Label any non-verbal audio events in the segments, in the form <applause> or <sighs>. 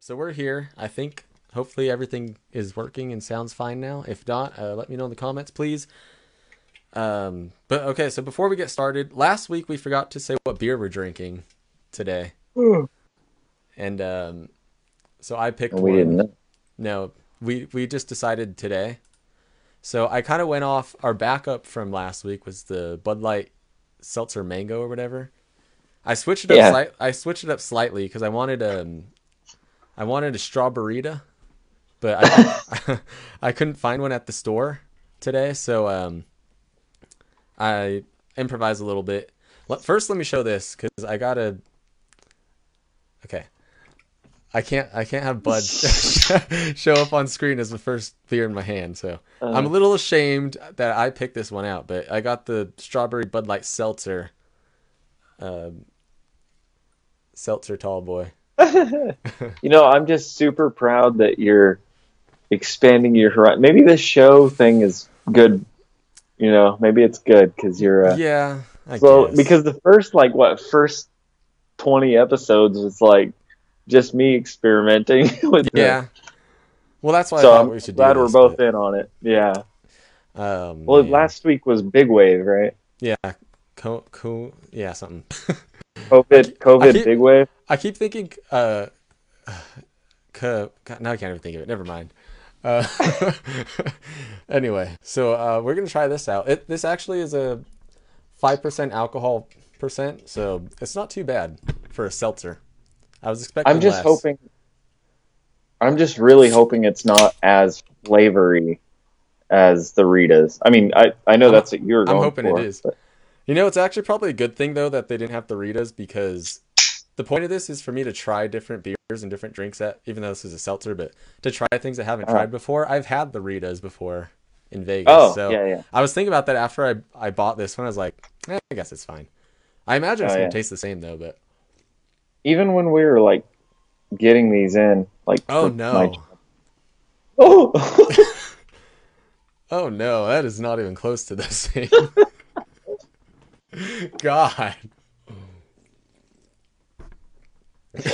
so we're here. I think hopefully everything is working and sounds fine now. If not, uh, let me know in the comments, please. Um, but okay, so before we get started, last week we forgot to say what beer we're drinking today, and um, so I picked we one. didn't know. No, we we just decided today. So I kind of went off. Our backup from last week was the Bud Light Seltzer Mango or whatever. I switched it up. Yeah. Slight, I switched it up slightly because I wanted um, I wanted a strawberryta, but I <laughs> I couldn't find one at the store today. So um, I improvised a little bit. Let, first, let me show this because I gotta. Okay. I can't I can't have Bud <laughs> <laughs> show up on screen as the first beer in my hand, so I'm a little ashamed that I picked this one out. But I got the strawberry Bud Light seltzer, um, seltzer tall boy. <laughs> You know, I'm just super proud that you're expanding your horizon. Maybe this show thing is good. You know, maybe it's good because you're. Uh, Yeah, I well, guess. because the first like what first twenty episodes was like just me experimenting <laughs> with. the- yeah. Well, that's why I so thought I'm we should glad do we're both but, in on it. Yeah. Um, Well, man. last week was Big Wave, right? yeah, cool, yeah, something. <laughs> COVID, COVID, keep- Big Wave. I keep thinking, uh, <sighs> God, now I can't even think of it. Never mind. Uh, <laughs> anyway, so uh, we're gonna try this out. It, this actually is a five percent alcohol percent, so it's not too bad for a seltzer. I was expecting. I'm just less. hoping. I'm just really hoping it's not as flavory as the Ritas. I mean, I I know I'm- that's what you're going. I'm hoping it for. is. but- You know, it's actually probably a good thing though that they didn't have the Ritas because the point of this is for me to try different beers and different drinks that even though this is a seltzer, but to try things I haven't Oh. tried before. I've had the Ritas before in Vegas. Oh, so yeah, yeah. I was thinking about that after I I bought this one. I was like, eh, I guess it's fine. I imagine it's Oh, gonna yeah. taste the same though, but Even when we were like getting these in, like oh no. my- oh, <laughs> <laughs> Oh no, that is not even close to the <laughs> same. <laughs> God. <laughs>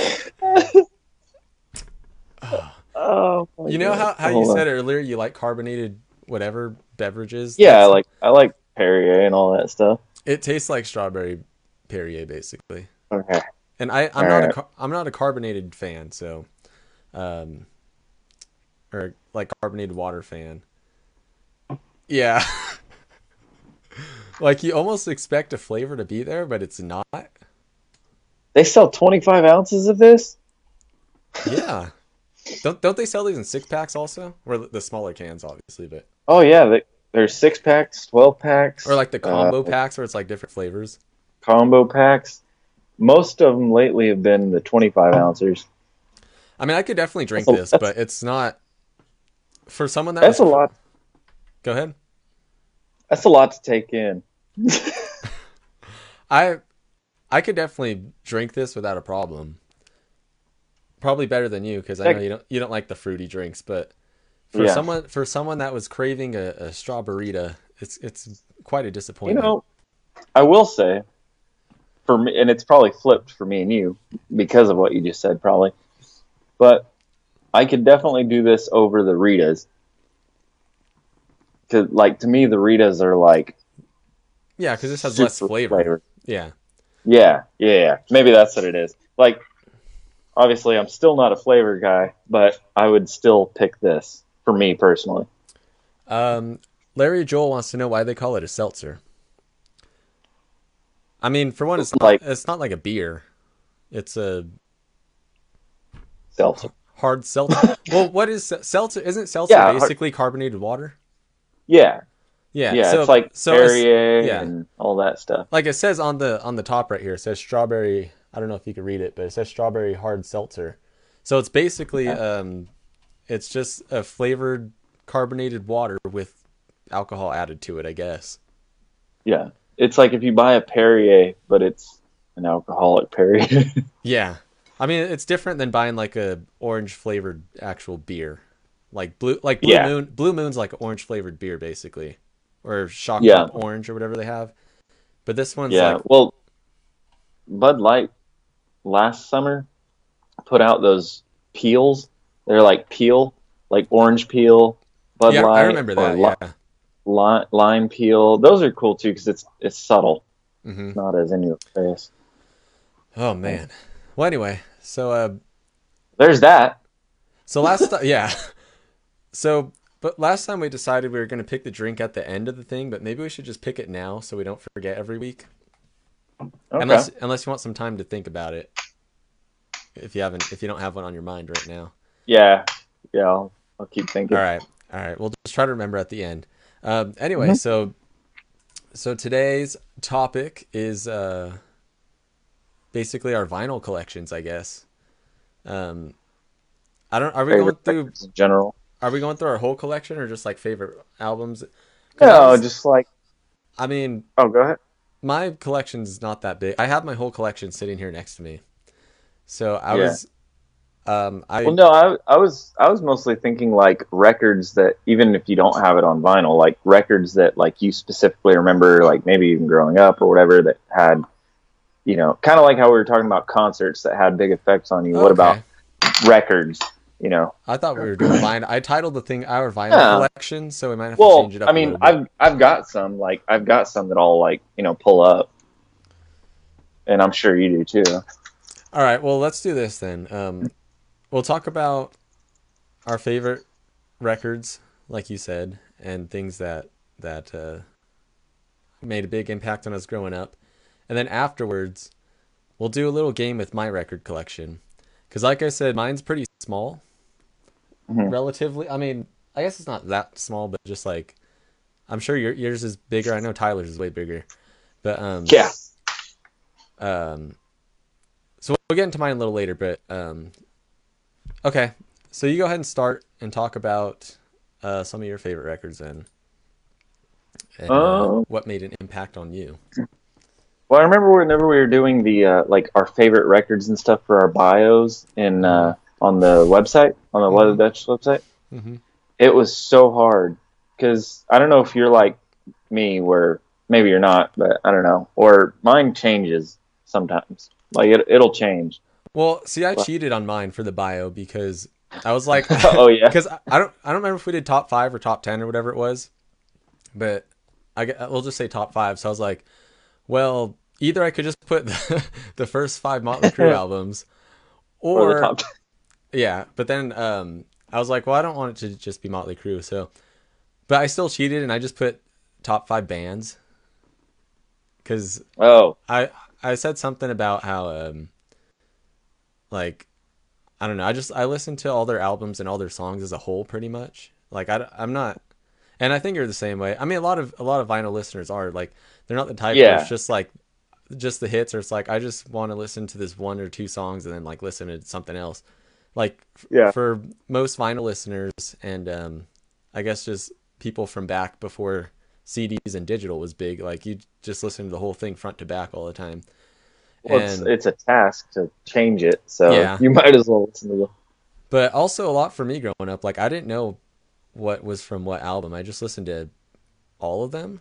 oh You know how, how you said earlier you like carbonated whatever beverages? Yeah, I like I like Perrier and all that stuff. it tastes like strawberry Perrier basically. Okay. And I I'm not a Alright. car- I'm not a carbonated fan, so um or like carbonated water fan. Yeah. <laughs> like you almost expect a flavor to be there, but it's not. They sell 25 ounces of this. Yeah. don't don't they sell these in six packs also? Or the smaller cans obviously, but Oh yeah, they, there's six packs, 12 packs, or like the combo uh, packs where it's like different flavors. combo packs. Most of them lately have been the 25 ounces. I mean, I could definitely drink That's this, but it's not for someone that That's a lot. Go ahead. That's a lot to take in. <laughs> I I could definitely drink this without a problem. Probably better than you because I know you don't you don't like the fruity drinks, but for Yeah. someone for someone that was craving a, a strawberryta, it's it's quite a disappointment. You know, I will say, for me, and it's probably flipped for me and you because of what you just said, probably. But I could definitely do this over the Ritas. Cause, like to me, the Ritas are like yeah, because this has less super flavor. Yeah, Yeah, yeah. Maybe that's what it is. Like, obviously, I'm still not a flavor guy, but I would still pick this for me personally. um, Larry Joel wants to know why they call it a seltzer. I mean, for one, it's not, Like- it's not like a beer; it's a Seltzer. hard seltzer. well, what is seltzer? Isn't seltzer Yeah, hard- basically carbonated water? Yeah, Yeah, yeah. so, it's like so it's- Perrier yeah. and all that stuff. like it says on the on the top right here it says strawberry i don't know if you can read it but it says strawberry hard seltzer so it's basically um it's just a flavored carbonated water with alcohol added to it i guess Yeah, it's like if you buy a Perrier, but it's an alcoholic Perrier. <laughs> yeah i mean it's different than buying like a orange flavored actual beer like blue like blue Yeah. moon blue moon's like orange flavored beer basically or chocolate Yeah. orange or whatever they have but this one's yeah, like well, Bud Light last summer put out those peels. They're like peel, like orange peel, Bud yeah, Light, I remember that. li- Yeah. li- lime peel. Those are cool too because it's it's subtle, hmm not as in your face. Oh man. Well, anyway, so uh, There's that. so last <laughs> yeah. So, but last time we decided we were going to pick the drink at the end of the thing, but maybe we should just pick it now so we don't forget every week. Okay. Unless unless you want some time to think about it. If you haven't, if you don't have one on your mind right now. yeah, yeah. I'll, I'll keep thinking. All right, all right. We'll just try to remember at the end. Um, anyway, Mhm. so so today's topic is uh, basically our vinyl collections, I guess. Um, I don't. Are we going Favorite through? in general. Are we going through our whole collection or just like favorite albums? No, was- just like I mean, oh, go ahead. my collection's not that big. I have my whole collection sitting here next to me. So I Yeah. was, um, I Well, no, I, I was I was mostly thinking like records that even if you don't have it on vinyl, like records that like you specifically remember, like maybe even growing up or whatever, that had, you know, kind of like how we were talking about concerts that had big effects on you. What about records? You know, I thought we were doing <clears throat> vinyl. I titled the thing our vinyl Yeah. collection, so we might have to change it up. I mean. I've I've got some like I've got some that I'll like you know pull up, and I'm sure you do too. All right, well, let's do this then. Um, we'll talk about our favorite records, like you said, and things that that uh, made a big impact on us growing up, and then afterwards, we'll do a little game with my record collection, because like I said, mine's pretty small, Mhm. relatively. I mean, I guess it's not that small, but just like, I'm sure your yours is bigger. I know Tyler's is way bigger, but um, Yeah. um, so we'll get into mine a little later, but um, okay. So you go ahead and start and talk about uh, some of your favorite records and, and uh, Um, what made an impact on you. Well, I remember whenever we were doing the uh, like our favorite records and stuff for our bios in uh, on the website on the Leather Mhm. Dutch website. Mm-hmm. It was so hard because I don't know if you're like me, where maybe you're not, but I don't know. Or mine changes sometimes. Like it, it'll change. Well, see, I Well- cheated on mine for the bio because I was like, <laughs> oh yeah, <laughs> because I I don't, I don't remember if we did top five or top ten or whatever it was, but I we'll just say top five. So I was like, well, either I could just put <laughs> the, the first five Motley Crue albums, or or. Yeah, but then um, I was like, well, I don't want it to just be Motley Crue, so. But I still cheated, and I just put top five bands. Because Oh, I I said something about how um, like, I don't know. I just I listened to all their albums and all their songs as a whole, pretty much. Like I I'm not, and I think you're the same way. I mean, a lot of a lot of vinyl listeners are like they're not the type Yeah. it's just like just the hits, or it's like I just want to listen to this one or two songs and then like listen to something else. Like f- Yeah. for most vinyl listeners and um, I guess just people from back before CDs and digital was big, like you just listen to the whole thing front to back all the time. well, it's, And- it's a task to change it, so Yeah. you might as well listen to the. But also a lot for me growing up. Like I didn't know what was from what album. I just listened to all of them.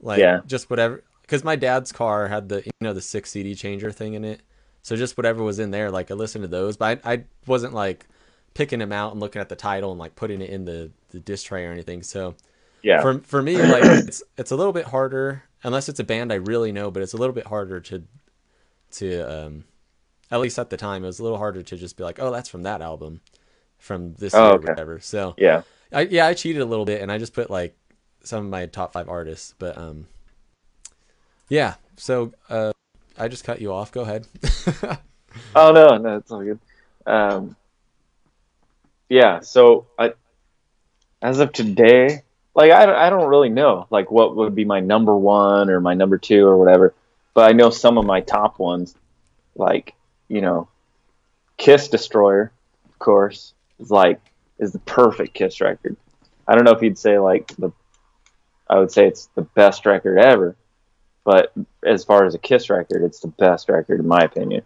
Like Yeah. just whatever. Because my dad's car had the you know the six CD changer thing in it. So just whatever was in there, like I listened to those. But I, I wasn't like picking them out and looking at the title and like putting it in the the disc tray or anything. So Yeah, for for me, like <coughs> it's it's a little bit harder unless it's a band I really know. But it's a little bit harder to to um at least at the time it was a little harder to just be like, oh, that's from that album, from this Oh, year, or whatever. So yeah. I yeah I cheated a little bit and I just put like some of my top five artists, but um yeah. So uh I just cut you off. Go ahead. <laughs> Oh no, no, it's all good. Um, yeah, so I, as of today, like I, I don't really know like what would be my number one or my number two or whatever, but I know some of my top ones, like you know, Kiss Destroyer, of course, is like is the perfect Kiss record. I don't know if you'd say like the, I would say it's the best record ever, but as far as a Kiss record, it's the best record in my opinion.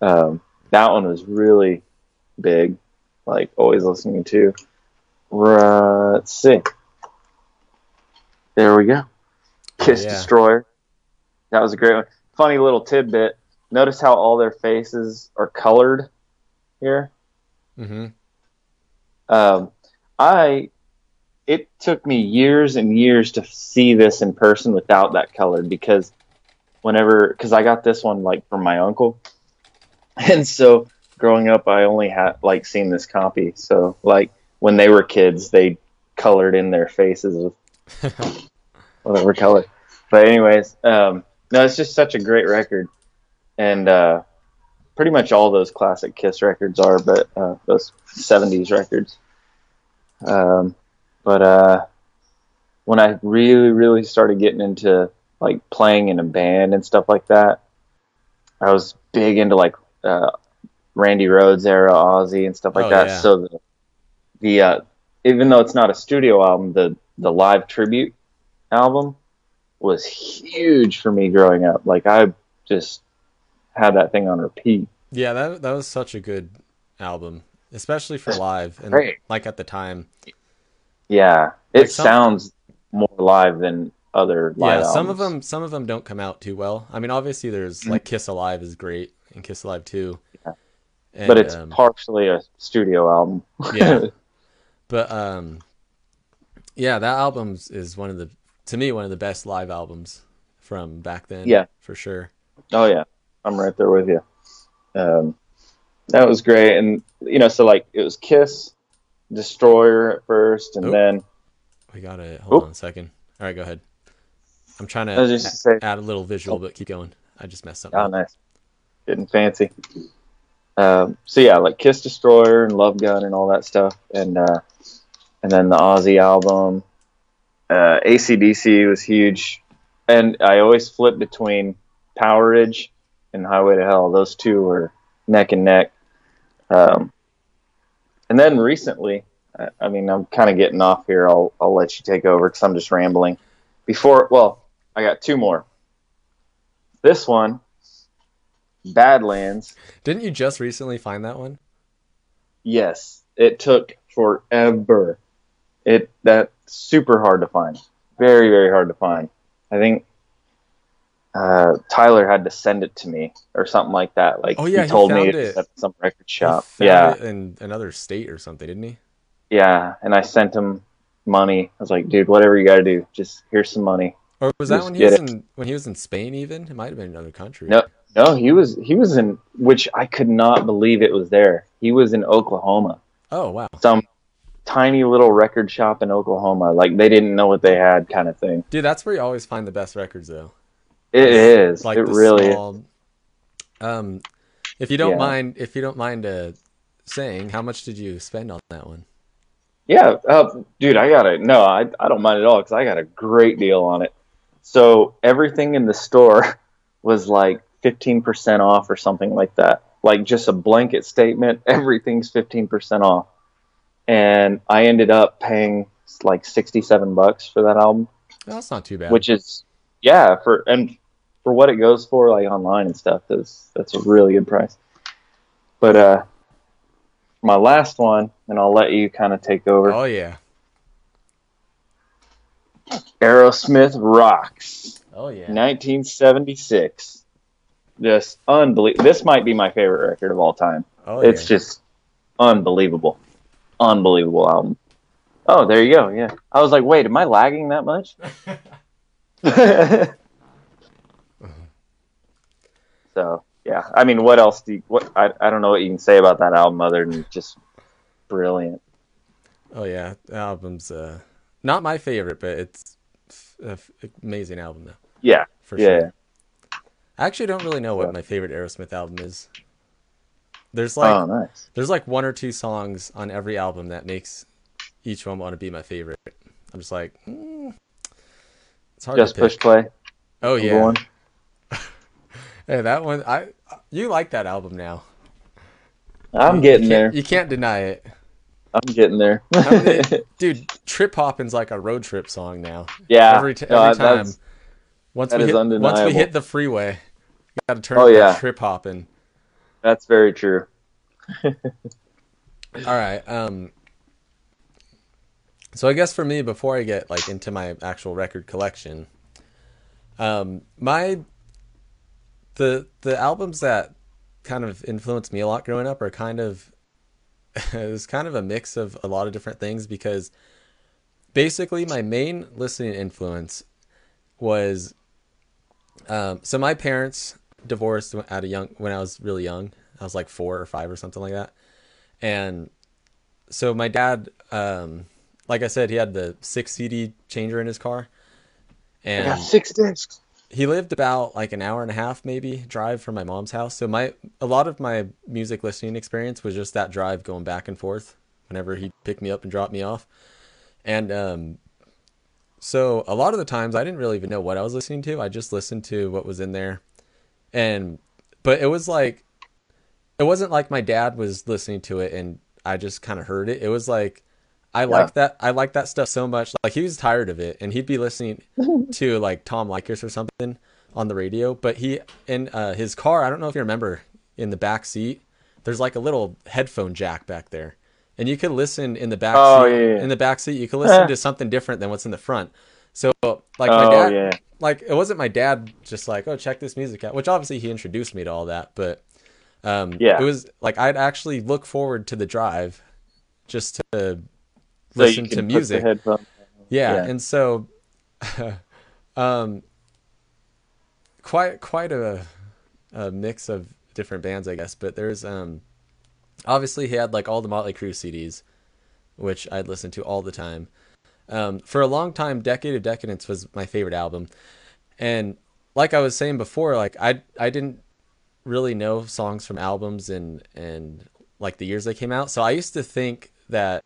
Um, that one was really big, like always listening to. Uh, let's see. There we go. Kiss yeah. Destroyer. That was a great one. Funny little tidbit. Notice how all their faces are colored here. Mm-hmm. Um, I it took me years and years to see this in person without that color because whenever because I got this one like from my uncle, <laughs> and so growing up I only had like seen this copy. So like when they were kids, they colored in their faces with <laughs> whatever color. But anyways, um, no, it's just such a great record, and uh, pretty much all those classic Kiss records are, but uh, those '70s records. Um, but uh, when I really, really started getting into like playing in a band and stuff like that, I was big into like uh, Randy Rhoads era, Ozzy and stuff like Oh, that. yeah. So the, the uh, even though it's not a studio album, the the live tribute album was huge for me growing up. Like I just had that thing on repeat. Yeah, that that was such a good album, especially for live and like at the time. Yeah, it Like sounds more live than other live yeah, some of them some of them don't come out too well. I mean, obviously there's like Kiss Alive is great and Kiss Alive 2. Yeah. And, but it's um, partially a studio album. yeah. <laughs> But um yeah, that album is one of the to me one of the best live albums from back then. Yeah. For sure. Oh yeah, I'm right there with you. Um, that was great, and you know, so like it was Kiss, Destroyer at first, and Oop. then We got to hold Oop. on a second. All right, go ahead. I'm trying to say, add a little visual, but keep going. I just messed up. oh nice, getting fancy. Um, so yeah, like Kiss, Destroyer, and Love Gun, and all that stuff, and uh, and then the Aussie album, uh, ACDC was huge, and I always flip between Powerage and Highway to Hell. Those two were neck and neck. Um, and then recently, I, I mean, I'm kind of getting off here. I'll I'll let you take over because I'm just rambling. Before, well, I got two more. This one, Badlands. Didn't you just recently find that one? Yes, it took forever. It that's super hard to find. Very very hard to find. I think uh, Tyler had to send it to me or something like that. Like Oh, yeah, he he told me found it's it. at some record shop. He Yeah, in another state or something, didn't he? yeah. And I sent him money. I was like, dude, whatever you got to do, just here's some money. Or was that Just when he was in when he was in Spain? Even it might have been another country. No, no, he was he was in which I could not believe it was there. He was in Oklahoma. Oh wow, some tiny little record shop in Oklahoma. Like they didn't know what they had, kind of thing. dude, that's where you always find the best records, though. It is. Like it really. is. small. Um, if you don't Yeah. mind, if you don't mind uh, saying, how much did you spend on that one? Yeah, uh, dude, I got it. No, I I don't mind at all because I got a great deal on it. So everything in the store <laughs> was like fifteen percent off or something like that. Like just a blanket statement. <laughs> Everything's fifteen percent off, and I ended up paying like sixty-seven bucks for that album. No, that's not too bad. which is yeah for and for what it goes for like online and stuff that's that's a really good price but uh my last one and i'll let you kind of take over oh yeah, aerosmith rocks. Oh yeah. 1976 just unbelievable this might be my favorite record of all time. Oh it's yeah. just unbelievable. Unbelievable album. Oh there you go. Yeah. I was like wait am i lagging that much? <laughs> So yeah. I mean what else do you what I, I don't know what you can say about that album other than just brilliant. Oh yeah, the album's uh, not my favorite, but it's an amazing album though, yeah for yeah sure. I actually don't really know what my favorite Aerosmith album is. There's like oh nice there's like one or two songs on every album that makes each one want to be my favorite. I'm just like, mm, it's hard just push play oh yeah, one. <laughs> hey that one. I you like that album now? i'm You getting can't- there You can't deny it, i'm getting there <laughs> dude. Trip hoppin's like a road trip song now. yeah every, t- every time. Once that we is hit, once we hit the freeway, you got to turn Oh, yeah. trip hopping. that's very true <laughs> All right. Um. So I guess for me, before I get like into my actual record collection, um, my the the albums that kind of influenced me a lot growing up are kind of <laughs> it was kind of a mix of a lot of different things because basically my main listening influence was um, so my parents divorced at a young when I was really young. I was like four or five or something like that, and so my dad, um, like I said, he had the six CD changer in his car, and got six discs. he lived about like an hour and a half maybe drive from my mom's house so my a lot of my music listening experience was just that drive going back and forth whenever he picked me up and dropped me off and um so a lot of the times i didn't really even know what i was listening to i just listened to what was in there and but it was like it wasn't like my dad was listening to it and i just kind of heard it it was like I Yeah. like that. I like that stuff so much. Like he was tired of it, and he'd be listening <laughs> to like Tom Leykis or something on the radio. But he in uh, his car, I don't know if you remember, in the back seat, there's like a little headphone jack back there, and you could listen in the back Oh, seat. yeah, yeah. In the back seat, you could listen to <laughs> something different than what's in the front. So like my oh dad, yeah. like it wasn't my dad just like oh check this music out, which obviously he introduced me to all that, but um, Yeah. it was like I'd actually look forward to the drive just to So listen to music. Yeah, Yeah. and so, <laughs> um, quite quite a, a mix of different bands, I guess. But there's um, obviously he had like all the Motley Crue CDs, which I'd listen to all the time. Um, for a long time, Decade of Decadence was my favorite album, and like I was saying before, like I I didn't really know songs from albums and and like the years they came out, so I used to think that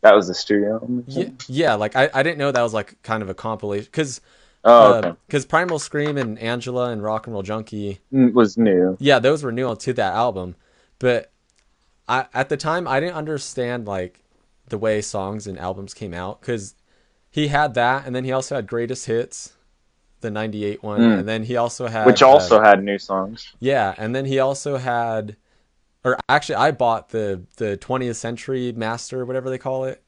That was the studio. yeah, yeah like I, I didn't know that was like kind of a compilation because Oh, okay. because Primal Scream and Angela and Rock and Roll Junkie, Mm, was new. yeah, those were new to that album. But I at the time I didn't understand like the way songs and albums came out because he had that, and then he also had Greatest Hits, the '98 one, Mm. and then he also had Which uh, also had new songs. yeah, and then he also had, or actually, I bought the the 20th Century Master, whatever they call it.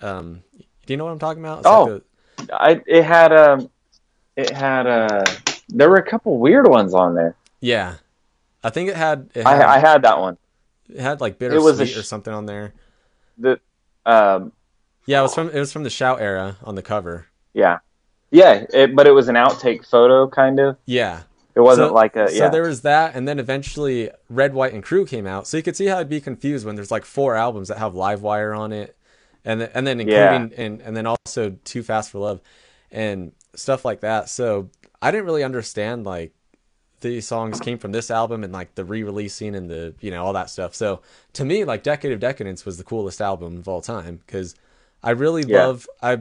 Um, do you know what I'm talking about? It's like Oh. the- I it had um it had uh there were a couple weird ones on there. yeah, I think it had it had, I I had that one. It had like it was a bittersweet or something on there. The um Yeah, it was from it was from the Shout era on the cover. yeah. Yeah, it, but it was an outtake photo kind of. Yeah. It wasn't so, like a so yeah. there was that, and then eventually Red, White, and Crew came out. So you could see how I'd be confused when there's like four albums that have Livewire on it, and then, and then Yeah. including and and then also Too Fast for Love, and stuff like that. So I didn't really understand like these songs came from this album and like the re-releasing and the you know all that stuff. So to me, like Decade of Decadence was the coolest album of all time because I really Yeah. love I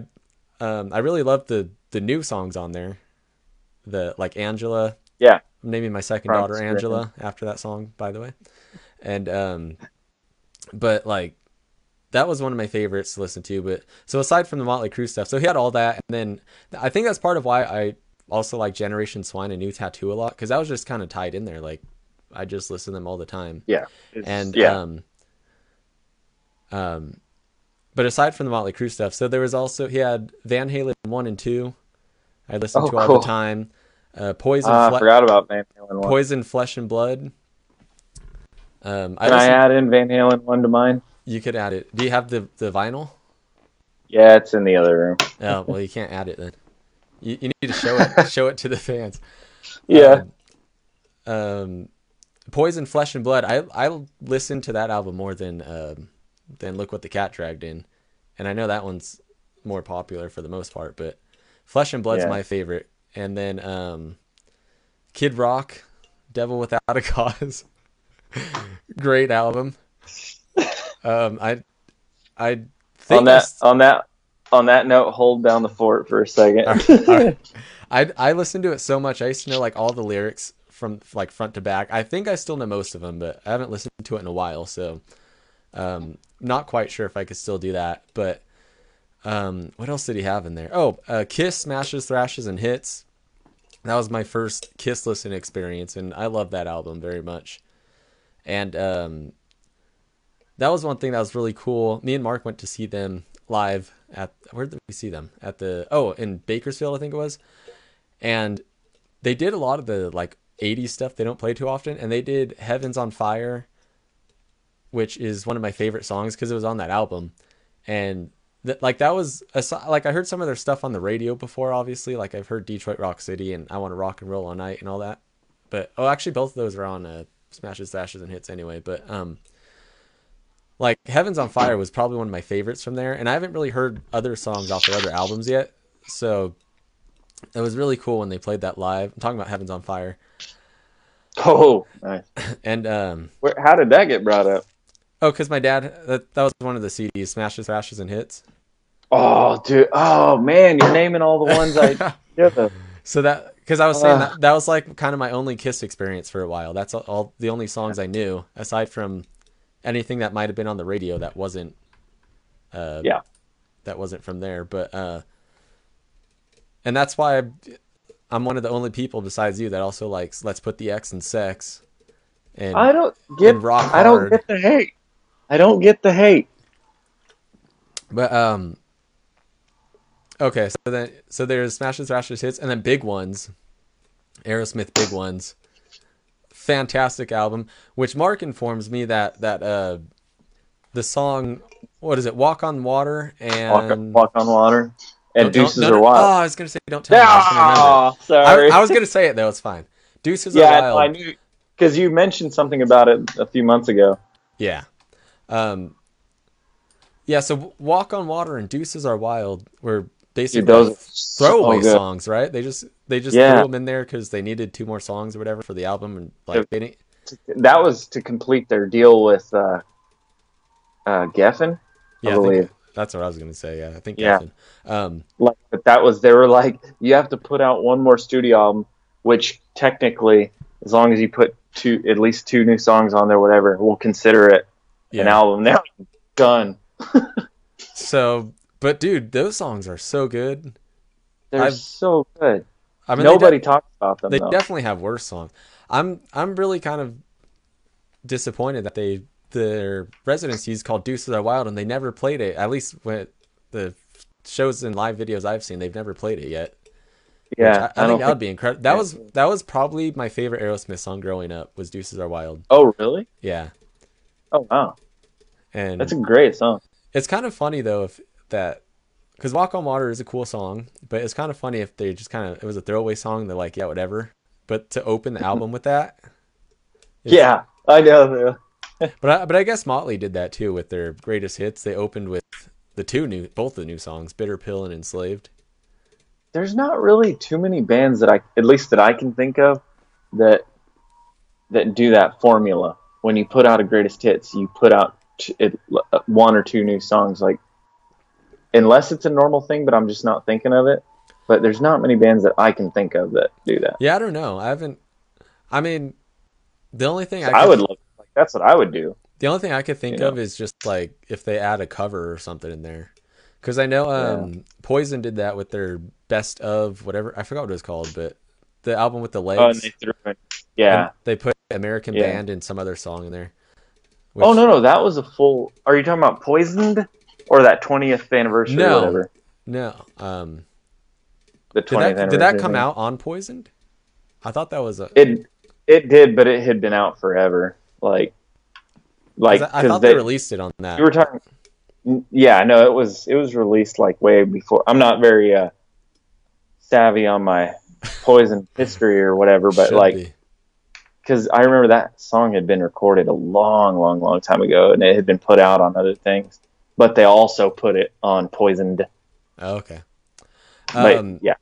um I really love the the new songs on there, the like Angela yeah. I'm naming my second From daughter. Angela after that song, by the way. And um but like that was one of my favorites to listen to. But so aside from the Motley Crue stuff, so he had all that, and then I think that's part of why I also like Generation Swine and New Tattoo a lot because that was just kind of tied in there. Like I just listen to them all the time, Yeah. And yeah. um, um, but aside from the Motley Crue stuff, so there was also he had Van Halen one and two. I listened Oh, to all cool. the time. Uh, Poison, I Fle- forgot about Van Halen one. Poison, Flesh and Blood. Um, I Can I add in Van Halen one to mine? you could add it. Do you have the the vinyl? Yeah, it's in the other room. Oh, well, you can't add it then. You, you need to show it <laughs> show it to the fans. Yeah. Um, um, Poison, Flesh and Blood. I I listened to that album more than um, than Look What the Cat Dragged In, and I know that one's more popular for the most part. But Flesh and Blood's Yeah. my favorite, and then um, Kid Rock, Devil Without a Cause. <laughs> Great album. <laughs> Um, I I think on that s- on that on that note, hold down the fort for a second. All right. I I listened to it so much. I used to know like all the lyrics from like front to back. I think I still know most of them, but I haven't listened to it in a while, so um, not quite sure if I could still do that. But um, what else did he have in there? Oh, uh, Kiss, Smashes, Thrashes, and Hits. That was my first Kiss listening experience, and I love that album very much. And um, that was one thing that was really cool. Me and Mark went to see them live at where did we see them? At the oh in Bakersfield, I think it was. And they did a lot of the like 80s stuff they don't play too often, and they did Heaven's on Fire which is one of my favorite songs because it was on that album, and th- like that was a, like I heard some of their stuff on the radio before. Obviously, like I've heard Detroit Rock City and I Want to Rock and Roll All Night and all that. But oh, actually, both of those are on uh, Smashes, Slashes, and Hits anyway. But um, like Heavens on Fire was probably one of my favorites from there, and I haven't really heard other songs off their other albums yet. So it was really cool when they played that live. I'm talking about Heavens on Fire, Oh, nice. <laughs> and um, Where, how did that get brought up? oh, because my dad that that was one of the CDs, Smashes, Thrashes, and Hits. Oh, dude. Oh, man. You're naming all the ones I. <laughs> yeah, So that because I was saying that that was like kind of my only Kiss experience for a while. That's all, all the only songs I knew aside from anything that might have been on the radio that wasn't. Uh, Yeah. That wasn't from there, but uh, and that's why I'm one of the only people besides you that also likes "Let's Put the X in Sex." And I don't get. Rock I don't Hard. get the hate. I don't get the hate. But um Okay, so then so there's Smashes Thrashes hits and then big ones. Aerosmith big ones. Fantastic album, which Mark informs me that that uh the song what is it? Walk on Water Walk, and walk on water and No, deuces no, are wild. Oh, I was gonna say don't tell me. I was gonna sorry. I, I was gonna say it though. It's fine. Deuces are yeah, wild. I knew because you mentioned something about it a few months ago. Yeah. Um, yeah, so Walk on Water and Deuces Are Wild were basically Dude, those are so throwaway songs, right? They just they just Yeah. threw them in there because they needed two more songs or whatever for the album, and like they didn't. That was to complete their deal with uh, uh, Geffen. Yeah, I, believe. think that's what I was gonna say. Yeah, I think. Yeah. Geffen. Um, Like, but that was they were like, you have to put out one more studio album, which technically, as long as you put two, at least two new songs on there, whatever, we'll consider it an album. <laughs> Now done. <laughs> So, but dude, those songs are so good. They're I've- so good. I mean, Nobody talks about them. they though. definitely have worse songs. I'm I'm really kind of disappointed that they their residency is called Deuces Are Wild and they never played it. At least when the shows and live videos I've seen, they've never played it yet. Yeah, I, I, don't think that would be incredible. That was that was probably my favorite Aerosmith song growing up. Was Deuces Are Wild. Oh, really? Yeah, Oh, wow. and That's a great song. it's kind of funny though if that because Walk on Water is a cool song, but it's kind of funny if they just kind of it was a throwaway song. They're like, yeah, whatever. But to open the album with that, Yeah, I know. <laughs> But I, but I guess Motley did that too with their greatest hits. They opened with the two new, both the new songs, "Bitter Pill" and "Enslaved." There's not really too many bands that I, at least that I can think of, that that do that formula. When you put out a greatest hits, you put out t- it, uh, one or two new songs. Like, unless it's a normal thing, but I'm just not thinking of it. But there's not many bands that I can think of that do that. Yeah, I don't know. I haven't. I mean, the only thing I, I, could, would love. Like, that's what I would do. the only thing I could think You of is just like if they add a cover or something in there, because I know um, Poison did that with their best of whatever I forgot what it was called, but the album with the legs. Oh, and they threw it. Yeah. and they put American Yeah. Band and some other song in there. Oh no, no, that was a full. Are you talking about Poisoned or that 20th anniversary? No. or whatever. No. Um, The 20th did that anniversary. did that come out on Poisoned? I thought that was a. It it did, but it had been out forever. Like, like 'cause I I 'cause thought they, released it on that. You were talking. Yeah, no, it was it was released like way before. I'm not very uh, savvy on my <laughs> Poison history or whatever, but Should like be. because I remember that song had been recorded a long, long, long time ago, and it had been put out on other things. But they also put it on Poisoned. Oh, okay. But Um, yeah,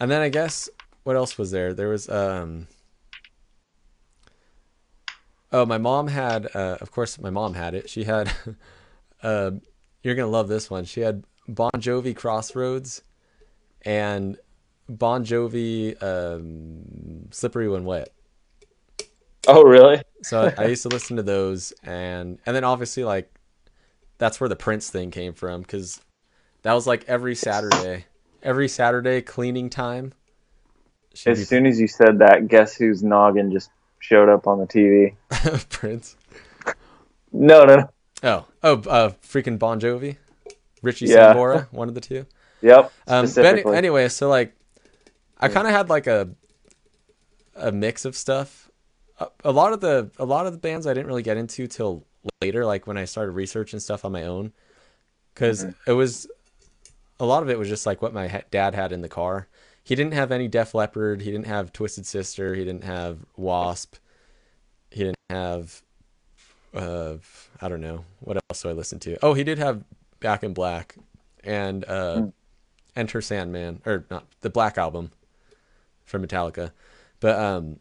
and then I guess what else was there? There was um. Oh, my mom had. Uh, of course, my mom had it. She had. uh, <laughs> you're gonna love this one. She had Bon Jovi Crossroads, and Bon Jovi um, Slippery When Wet. Oh, really? So I used to listen to those, and and then obviously like that's where the Prince thing came from because that was like every Saturday, every Saturday cleaning time. She'd As soon as you said that, guess whose noggin just showed up on the TV? <laughs> Prince. No, no, no. Oh, oh, uh, freaking Bon Jovi, Richie Yeah. Sambora, one of the two. Yep. Um, but any, anyway, so like, I kind of had like a a mix of stuff. a, a lot of the a lot of the bands I didn't really get into till later, like when I started researching stuff on my own, because Mm-hmm. it was a lot of it was just like what my ha- dad had in the car. He didn't have any Def Leppard. He didn't have Twisted Sister. He didn't have Wasp. He didn't have uh I don't know what else do I listen to. Oh, he did have Back in Black and uh Mm. Enter Sandman or not the Black album from Metallica. But um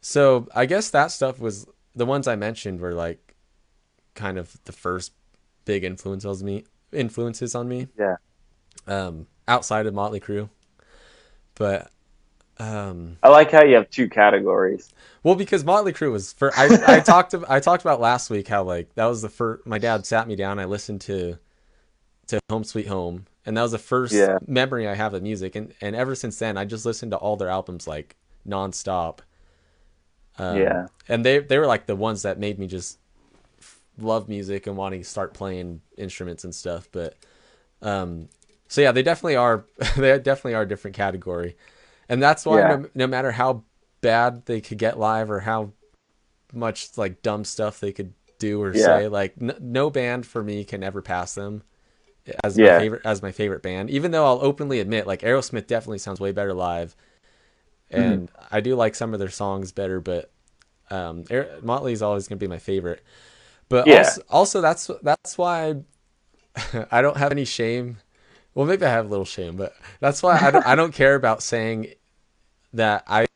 so I guess that stuff was the ones I mentioned were like kind of the first big influences on me influences on me. Yeah. Um outside of Motley Crue. But um I like how you have two categories. well, because Motley Crue was for I, I <laughs> talked I talked about last week how like that was the first. My dad sat me down. I listened to to Home Sweet Home, and that was the first Yeah. memory I have of music. And and ever since then, I just listened to all their albums like nonstop. Um, Yeah. and they they were like the ones that made me just love music and wanting to start playing instruments and stuff. But um, so yeah, they definitely are. <laughs> they definitely are a different category, and that's why Yeah. no, no matter how bad they could get live or how much like dumb stuff they could do or Yeah. say, like n- no band for me can ever pass them as Yeah. my favorite as my favorite band. Even though I'll openly admit, like Aerosmith definitely sounds way better live, and I do like some of their songs better, but um, Motley is always going to be my favorite. But Yeah. also, also that's that's why <laughs> I don't have any shame. Well, maybe I have a little shame, but that's why I don't, I don't care about saying that I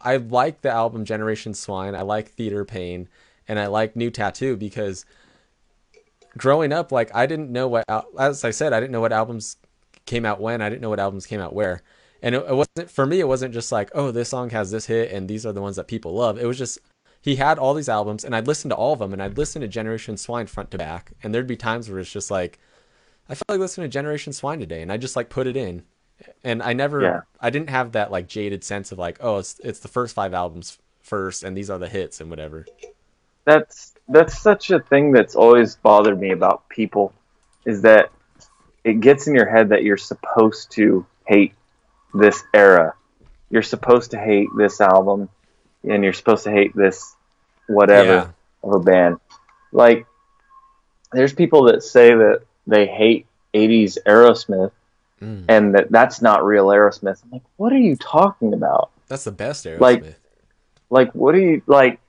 I like the album Generation Swine. I like Theater Pain, and I like New Tattoo because growing up, like I didn't know what as I said, I didn't know what albums came out when. I didn't know what albums came out where. And it, it wasn't for me. It wasn't just like, oh, this song has this hit, and these are the ones that people love. It was just he had all these albums, and I'd listen to all of them, and I'd listen to Generation Swine front to back, and there'd be times where it's just like, I felt like listening to Generation Swine today, and I just like put it in, and I never, Yeah. I didn't have that like jaded sense of like, oh, it's it's the first five albums first, and these are the hits and whatever. That's that's such a thing that's always bothered me about people is that it gets in your head that you're supposed to hate this era. You're supposed to hate this album and you're supposed to hate this whatever Yeah. of a band. Like there's people that say that they hate 80s Aerosmith Mm. and that that's not real Aerosmith. I'm like, what are you talking about? That's the best Aerosmith. Like- like what do you like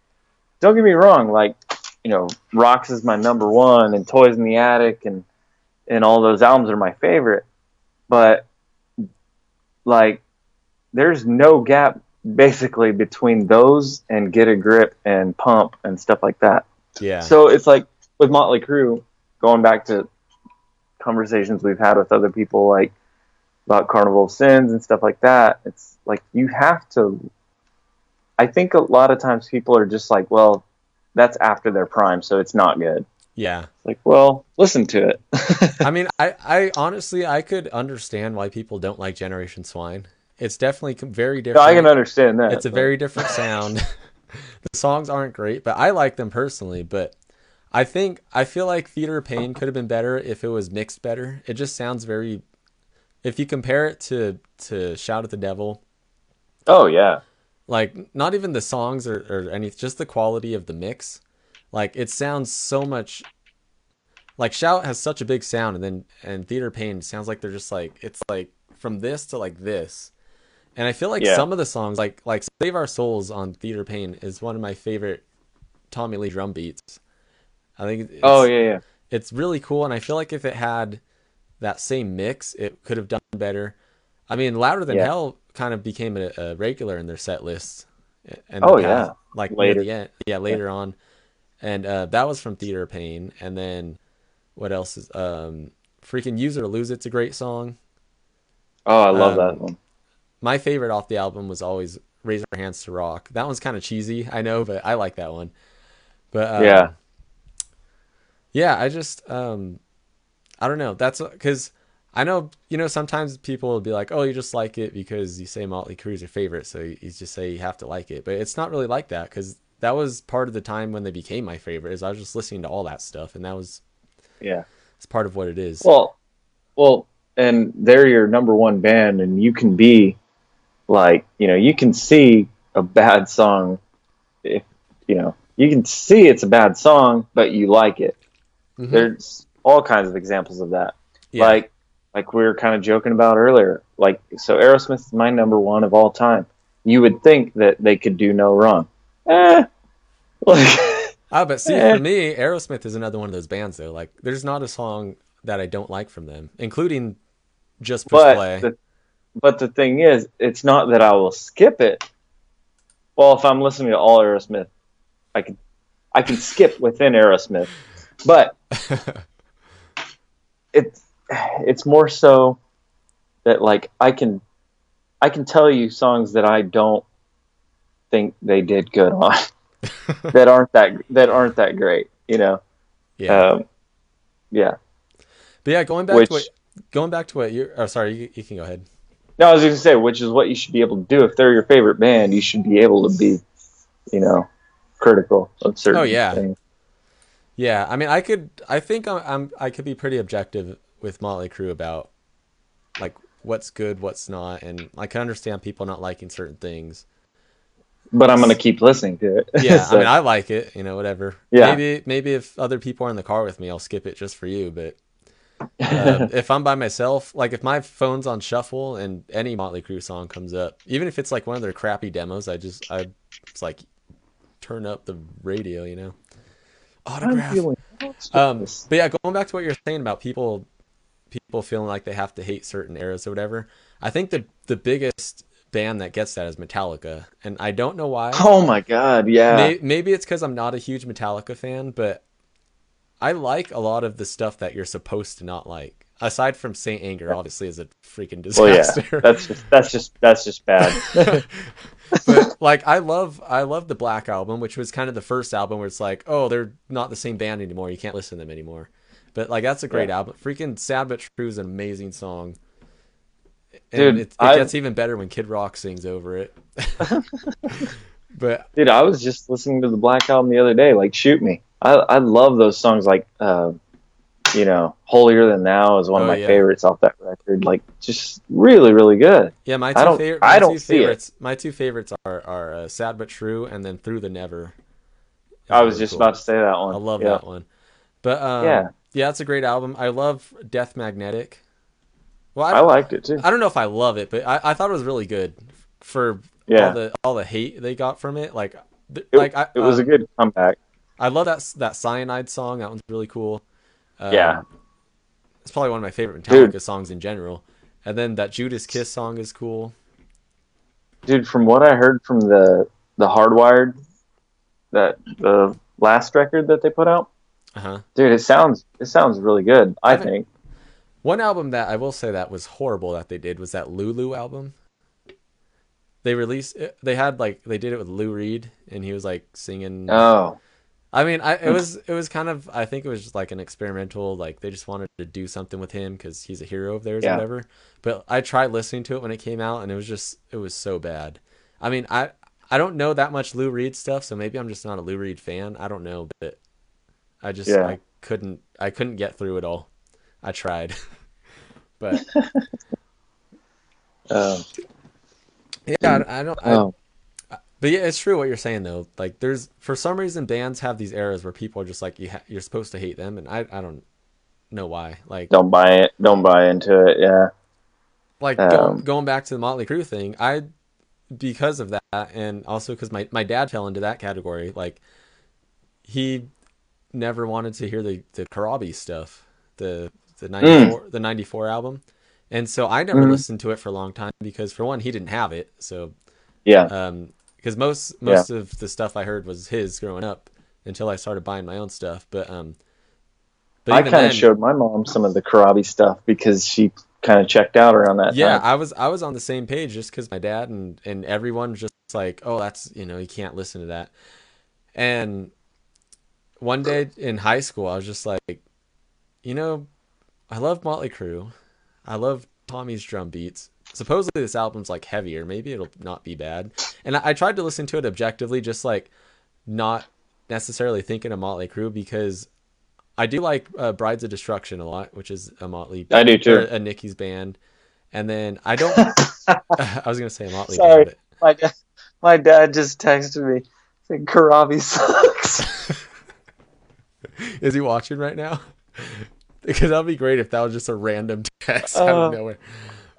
don't get me wrong like you know rocks is my number one and toys in the attic and and all those albums are my favorite but like there's no gap basically between those and get a grip and pump and stuff like that yeah. so it's like with Motley Crue, going back to conversations we've had with other people, like about Carnival of Sins and stuff like that. It's like you have to. I think a lot of times people are just like, well, that's after their prime, so it's not good. Yeah. It's like, well, listen to it. I <laughs> mean, I, I honestly, I could understand why people don't like Generation Swine. It's definitely very No, different. I can understand that. it's a very different sound. <laughs> <laughs> the songs aren't great, but I like them personally. But I think I feel like Theater Pain could have been better if it was mixed better. It just sounds very. If you compare it to to Shout at the Devil, Oh yeah, like not even the songs or, or any, just the quality of the mix. Like it sounds so much. Like Shout has such a big sound, and then and Theater Pain sounds like they're just like it's like from this to like this. And I feel like Yeah. some of the songs, like like Save Our Souls on Theater Pain, is one of my favorite Tommy Lee drum beats. I think it's, oh yeah, yeah. it's really cool, and I feel like if it had that same mix, it could have done better. I mean, Louder Than Yeah. Hell kind of became a, a regular in their set lists. And Oh, yeah. like Later. end, yeah, later on, and uh, that was from Theater Pain. And then what else is um, freaking Use It or Lose It's a great song. Oh, I love Um, that one. My favorite off the album was always Raise Our Hands to Rock. That one's kind of cheesy, I know, but I like that one. But um, Yeah. yeah, I just um, I don't know. That's because I know you know sometimes people will be like, oh, you just like it because you say Motley Crue's your favorite, so you you just say you have to like it. But it's not really like that because that was part of the time when they became my favorite. Is I was just listening to all that stuff, and that was Yeah. it's part of what it is. Well, well, and they're your number one band, and you can be like, you know, you can see a bad song if you know you can see it's a bad song, but you like it. Mhm. There's all kinds of examples of that. Yeah. Like like we were kind of joking about earlier. Like so, Aerosmith is my number one of all time. You would think that they could do no wrong. Eh, like Oh, but see, Eh. for me, Aerosmith is another one of those bands though. Like, there's not a song that I don't like from them, including just but play. the, but the thing is, it's not that I will skip it. Well, if I'm listening to all Aerosmith, I can I can skip within Aerosmith, but <laughs> it's it's more so that like I can I can tell you songs that I don't think they did good on <laughs> that aren't that that aren't that great, you know. yeah, Um, yeah. but yeah, going back which- to what going back to what you're. Oh, sorry, you, you can go ahead. No, I was going to say, which is what you should be able to do. If they're your favorite band, you should be able to be, you know, critical of certain Oh, yeah. things. Yeah, I mean, I could. I think I'm. I'm I could be pretty objective with Motley Crue about like what's good, what's not, and I can understand people not liking certain things. But I'm going to keep listening to it. <laughs> Yeah, So, I mean, I like it. You know, whatever. Yeah. Maybe maybe if other people are in the car with me, I'll skip it just for you. But um, <laughs> if I'm by myself, like if my phone's on shuffle and any Motley Crue song comes up, even if it's like one of their crappy demos, I just I it's like turn up the radio. You know, autograph. Um, but yeah, going back to what you're saying about people, people feeling like they have to hate certain eras or whatever. I think the the biggest band that gets that is Metallica, and I don't know why. oh my god, yeah. May, maybe it's because I'm not a huge Metallica fan, but I like a lot of the stuff that you're supposed to not like. Aside from Saint Anger, obviously, is a freaking well, yeah. disaster. That's just that's just that's just bad. <laughs> but like I love I love the Black album, which was kind of the first album where it's like, oh, they're not the same band anymore. You can't listen to them anymore. But like that's a great Yeah. album. Freaking Sad but True is an amazing song. And Dude, it, it I- gets even better when Kid Rock sings over it. <laughs> but Dude, I was just listening to the Black album the other day. Like, shoot me. I I love those songs. Like, uh, you know, "Holier Than Thou" is one of Oh, my yeah. favorites off that record. Like, just really, really good. yeah, my I two don't- favorite I my don't two see it. favorites my two favorites are are uh, Sad but True and then Through the Never. That's I was really just cool. about to say that one. I love Yeah. that one. But um, Yeah. yeah, it's a great album. I love Death Magnetic. Well, I liked it too. I don't know if I love it, but I, I thought it was really good for Yeah. all the all the hate they got from it. Like, th- It, like I, it was um, a good comeback. I love that that cyanide song. That one's really cool. Um, Yeah. it's probably one of my favorite Metallica Dude. songs in general. And then that Judas Kiss song is cool. Dude, from what I heard from the the Hardwired, that the last record that they put out, Uh huh. dude, it sounds it sounds really good. I haven't- think. One album that I will say that was horrible that they did was that Lulu album. They released. Eh, they had like they did it with Lou Reed, and he was like singing. Oh, I mean, I, it hmm. was it was kind of I think it was just like an experimental like they just wanted to do something with him because he's a hero of theirs Yeah. or whatever. But I tried listening to it when it came out and it was just it was so bad. I mean, I I don't know that much Lou Reed stuff, so maybe I'm just not a Lou Reed fan. I don't know, but I just Yeah. I couldn't I couldn't get through it all. I tried, <laughs> but oh, <laughs> yeah, I, I don't. I, oh. But yeah, it's true what you're saying though. Like, there's for some reason bands have these eras where people are just like you ha- you're supposed to hate them, and I I don't know why. Like Don't buy it. Don't buy into it. Yeah. like Um, going, going back to the Motley Crue thing, I because of that, and also because my my dad fell into that category. Like he never wanted to hear the the Corabi stuff, the the ninety four the ninety four album, and so I never Mhm. listened to it for a long time because for one he didn't have it, so Yeah. um because most most of the stuff I heard was his growing up until I started buying my own stuff, but um. But I kind of showed my mom some of the Corabi stuff because she kind of checked out around that yeah time. i was i was on the same page just because my dad and and everyone's just like oh that's you know you can't listen to that and one day in high school i was just like you know i love motley crue i love tommy's drum beats supposedly this album's like heavier maybe it'll not be bad and i, I tried to listen to it objectively just like not necessarily thinking of motley crue because I do like uh, Brides of Destruction a lot, which is a Motley. I do too. A Nikki's band, and then I don't. <laughs> <laughs> I was gonna say a Motley Sorry. band, my dad, my dad just texted me saying Corabi sucks. <laughs> Is he watching right now? Because that'd be great if that was just a random <laughs> text out of Uh, nowhere.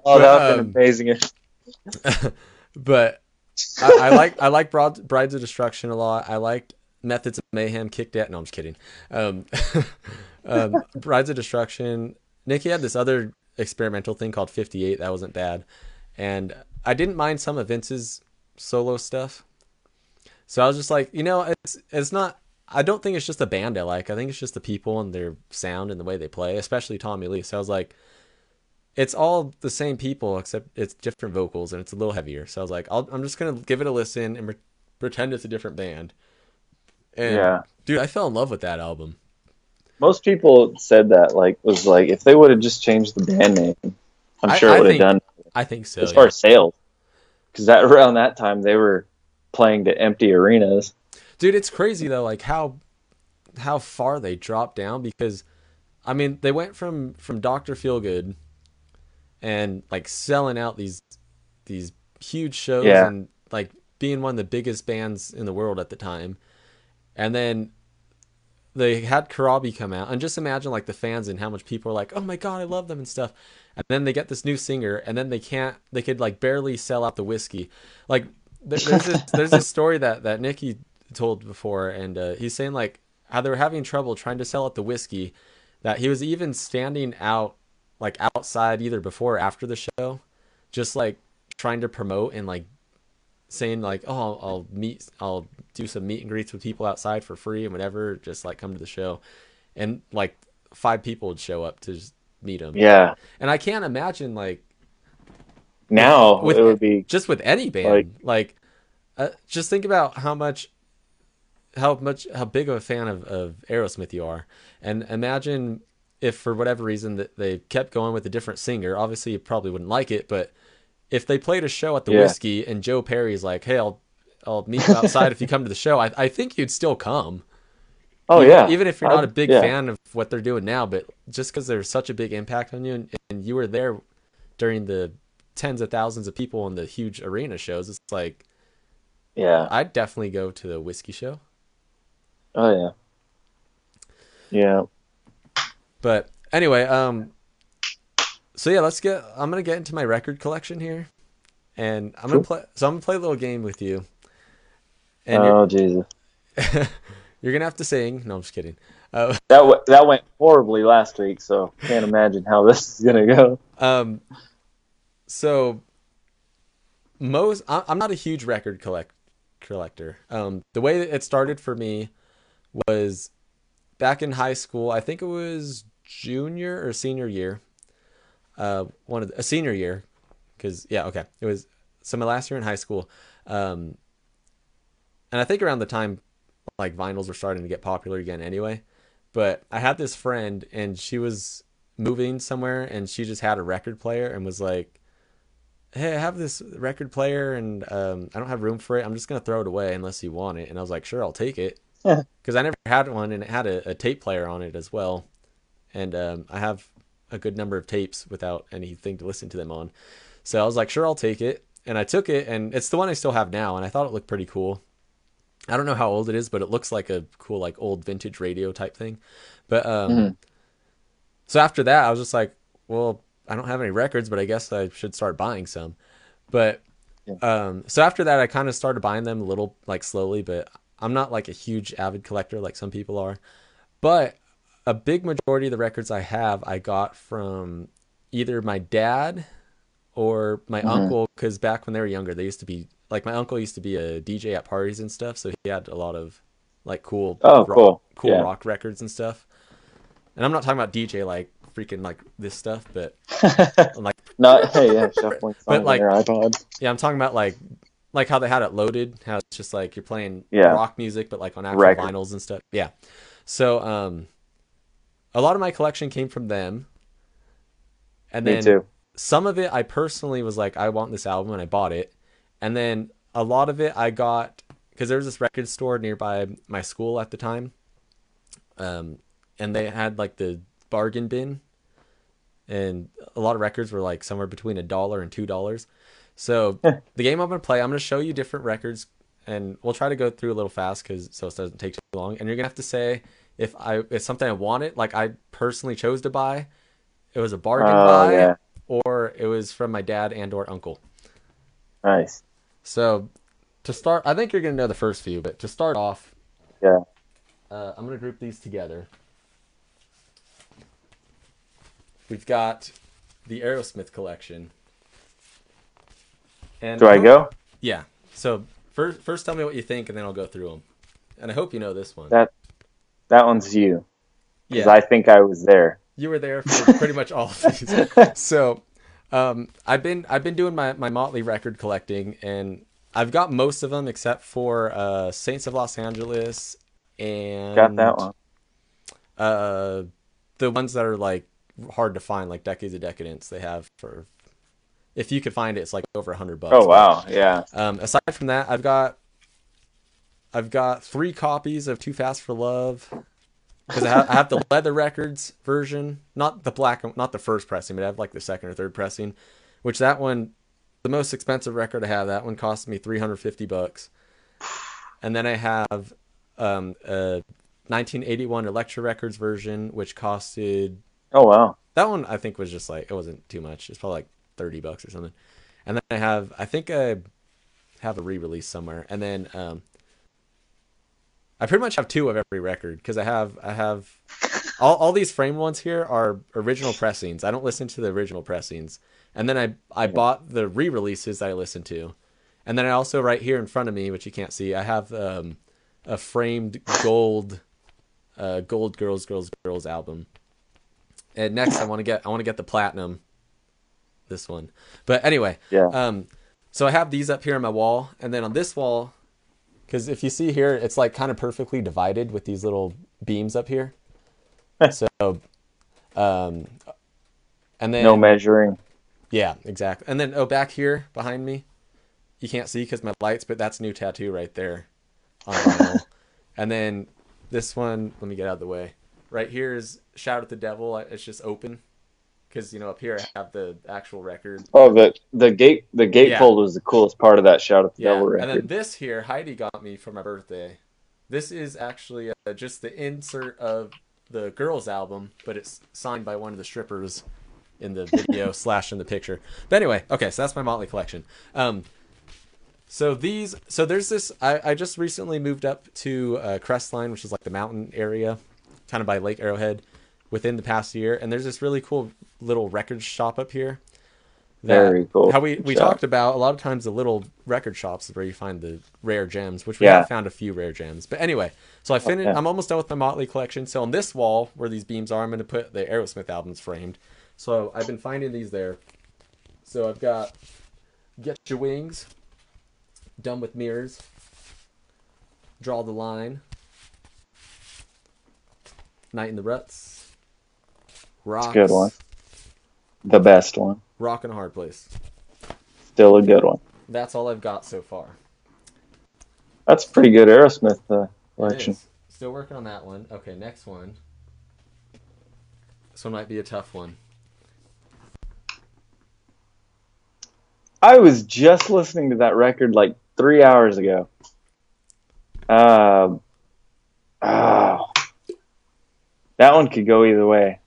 Oh, But, that would have um, been amazing. <laughs> but I, I like I like Broad, Brides of Destruction a lot. I liked Methods of Mayhem, Kicked At. No, I'm just kidding. Um, <laughs> um, Brides of Destruction. Nikki had this other experimental thing called 58 that wasn't bad, and I didn't mind some of Vince's solo stuff. So I was just like, you know, it's it's not. I don't think it's just the band I like. I think it's just the people and their sound and the way they play, especially Tommy Lee. So I was like, it's all the same people except it's different vocals and it's a little heavier. So I was like, I'll, I'm just gonna give it a listen and re- pretend it's a different band. And Yeah. dude, I fell in love with that album. Most people said that, like, was like, if they would have just changed the band name, I'm I- sure I it would have done I think so. as yeah. far as sales. Because that <laughs> around that time they were playing to empty arenas. Dude it's crazy though like how how far they dropped down because i mean they went from from dr feelgood and like selling out these these huge shows Yeah. and like being one of the biggest bands in the world at the time. And then they had corabi come out. And just imagine like the fans and how much people are like oh my god i love them and stuff. And then they get this new singer and then they can't they could like barely sell out the whisky. Like there's this, there's this story that that Nikki told before, and uh, he's saying like how they were having trouble trying to sell out the whisky, that he was even standing out like outside either before or after the show, just like trying to promote and like saying like oh I'll, I'll meet I'll do some meet and greets with people outside for free and whatever, just like come to the show, and like five people would show up to just meet him, Yeah. and I can't imagine like Now With- it would be just with any band like, uh, just think about how much how much how big of a fan of, of aerosmith you are and imagine if for whatever reason that they kept going with a different singer obviously you probably wouldn't like it but if they played a show at the Yeah. whisky and joe perry's like hey i'll i'll meet you outside if you come to the show i, I think you'd still come Oh even, yeah. even if you're not a big yeah. fan of what they're doing now but just because there's such a big impact on you and, and you were there during the tens of thousands of people in the huge arena shows it's like Yeah. i'd definitely go to the whisky show Oh yeah. Yeah. but anyway um so yeah let's get i'm gonna get into my record collection here and i'm gonna play so i'm gonna play a little game with you and oh Jesus. you're, <laughs> you're gonna have to sing no i'm just kidding uh, <laughs> That w- that went horribly last week, so can't imagine how this is gonna go. Um, so most I- I'm not a huge record collect collector. Um, the way that it started for me was back in high school. I think it was junior or senior year. Uh, one of the, a senior year, because yeah, okay, it was so my last year in high school. Um, and I think around the time like vinyls were starting to get popular again anyway. But I had this friend and she was moving somewhere and she just had a record player and was like, Hey, I have this record player and um, I don't have room for it. I'm just going to throw it away unless you want it. And I was like, Sure, I'll take it. <laughs> Because I never had one and it had a, a tape player on it as well. And um, I have a good number of tapes without anything to listen to them on. So I was like, Sure, I'll take it. And I took it and it's the one I still have now. And I thought it looked pretty cool. I don't know how old it is, but it looks like a cool, like old vintage radio type thing. But um, Mhm. so after that, I was just like, well, I don't have any records, but I guess I should start buying some. But Yeah. um, so after that, I kind of started buying them a little, like slowly. But I'm not like a huge avid collector like some people are. But a big majority of the records I have, I got from either my dad or my Mhm. uncle. Because back when they were younger, they used to be like my uncle used to be a DJ at parties and stuff, so he had a lot of like cool, Oh, rock, cool. cool Yeah. rock records and stuff. And I'm not talking about DJ like freaking like this stuff, but <laughs> like Not hey yeah, <laughs> But, like- your iPod. yeah, I'm talking about like like how they had it loaded, how it's just like you're playing Yeah. rock music, but like on actual Record. vinyls and stuff. Yeah. So um, a lot of my collection came from them, and Me then too. some of it I personally was like, I want this album, and I bought it, and then a lot of it I got because there was this record store nearby my school at the time, um, and they had like the bargain bin, and a lot of records were like somewhere between a dollar and two dollars. So the game I'm gonna play, I'm gonna show you different records and we'll try to go through a little fast because so it doesn't take too long. And you're gonna have to say if I if something I wanted, like I personally chose to buy, it was a bargain Oh, buy, yeah. or it was from my dad and or uncle. Nice. So to start, I think you're gonna know the first few, but to start off, Yeah. uh, I'm gonna group these together. We've got the Aerosmith collection. And Do I go? Yeah. So first, first tell me what you think, and then I'll go through them. And I hope you know this one. That that one's you. Because yeah, I think I was there. you were there for <laughs> pretty much all of these. <laughs> So, um, I've been I've been doing my my Motley record collecting, and I've got most of them except for uh, Saints of Los Angeles and Got that one. Uh, the ones that are like hard to find, like Decades of Decadence, they have for. If you could find it, it's like over a hundred bucks. Oh wow, yeah. Um, aside from that, I've got I've got three copies of Too Fast for Love because I, have, I have the leather records version, not the black, not the first pressing, but I have like the second or third pressing. Which that one, the most expensive record I have, that one cost me three hundred fifty bucks. And then I have um, a 1981 Elektra Records version, which costed Oh wow. that one I think was just like it wasn't too much. It's probably like thirty bucks or something. And then I have I think I have a re-release somewhere. And then um I pretty much have two of every record because I have I have all all these framed ones here are original pressings. I don't listen to the original pressings. And then I I bought the re-releases that I listened to. And then I also right here in front of me, which you can't see, I have um a framed gold uh gold girls girls girls album. And next, I want to get I want to get the platinum. This one, but anyway, Yeah. um, so I have these up here on my wall, and then on this wall, because if you see here, it's like kind of perfectly divided with these little beams up here. <laughs> so, um, and then no measuring. yeah, exactly. And then oh, back here behind me, you can't see because my lights, but that's new tattoo right there on vinyl. <laughs> and then this one, let me get out of the way. Right here is "Shout at the Devil." It's just open because you know up here I have the actual record. Oh, the the gate the gatefold Yeah. was the coolest part of that shout at the Yeah, devil and then this here Heidi got me for my birthday. This is actually uh, just the insert of the girls' album, but it's signed by one of the strippers in the <laughs> video slash in the picture. But anyway, okay, so that's my Motley collection. Um, so these, so there's this. I, I just recently moved up to uh, Crestline, which is like the mountain area, kind of by Lake Arrowhead, within the past year. And there's this really cool little record shop up here. Very cool How we we shop. talked about a lot of times the little record shops is where you find the rare gems, which we Yeah. have found a few rare gems. But anyway, so I finished. Okay. I'm almost done with my Motley collection. So on this wall where these beams are, I'm going to put the Aerosmith albums framed. So I've been finding these there. So I've got Get Your Wings, Done with Mirrors, Draw the Line, Night in the Ruts, Rocks, a good one. The best one. Rock and a Hard Place. Still a good one. That's all I've got so far. That's pretty good Aerosmith uh. Still working on that one. Okay, next one. This one might be a tough one. I was just listening to that record like three hours ago. Um, oh, that one could go either way.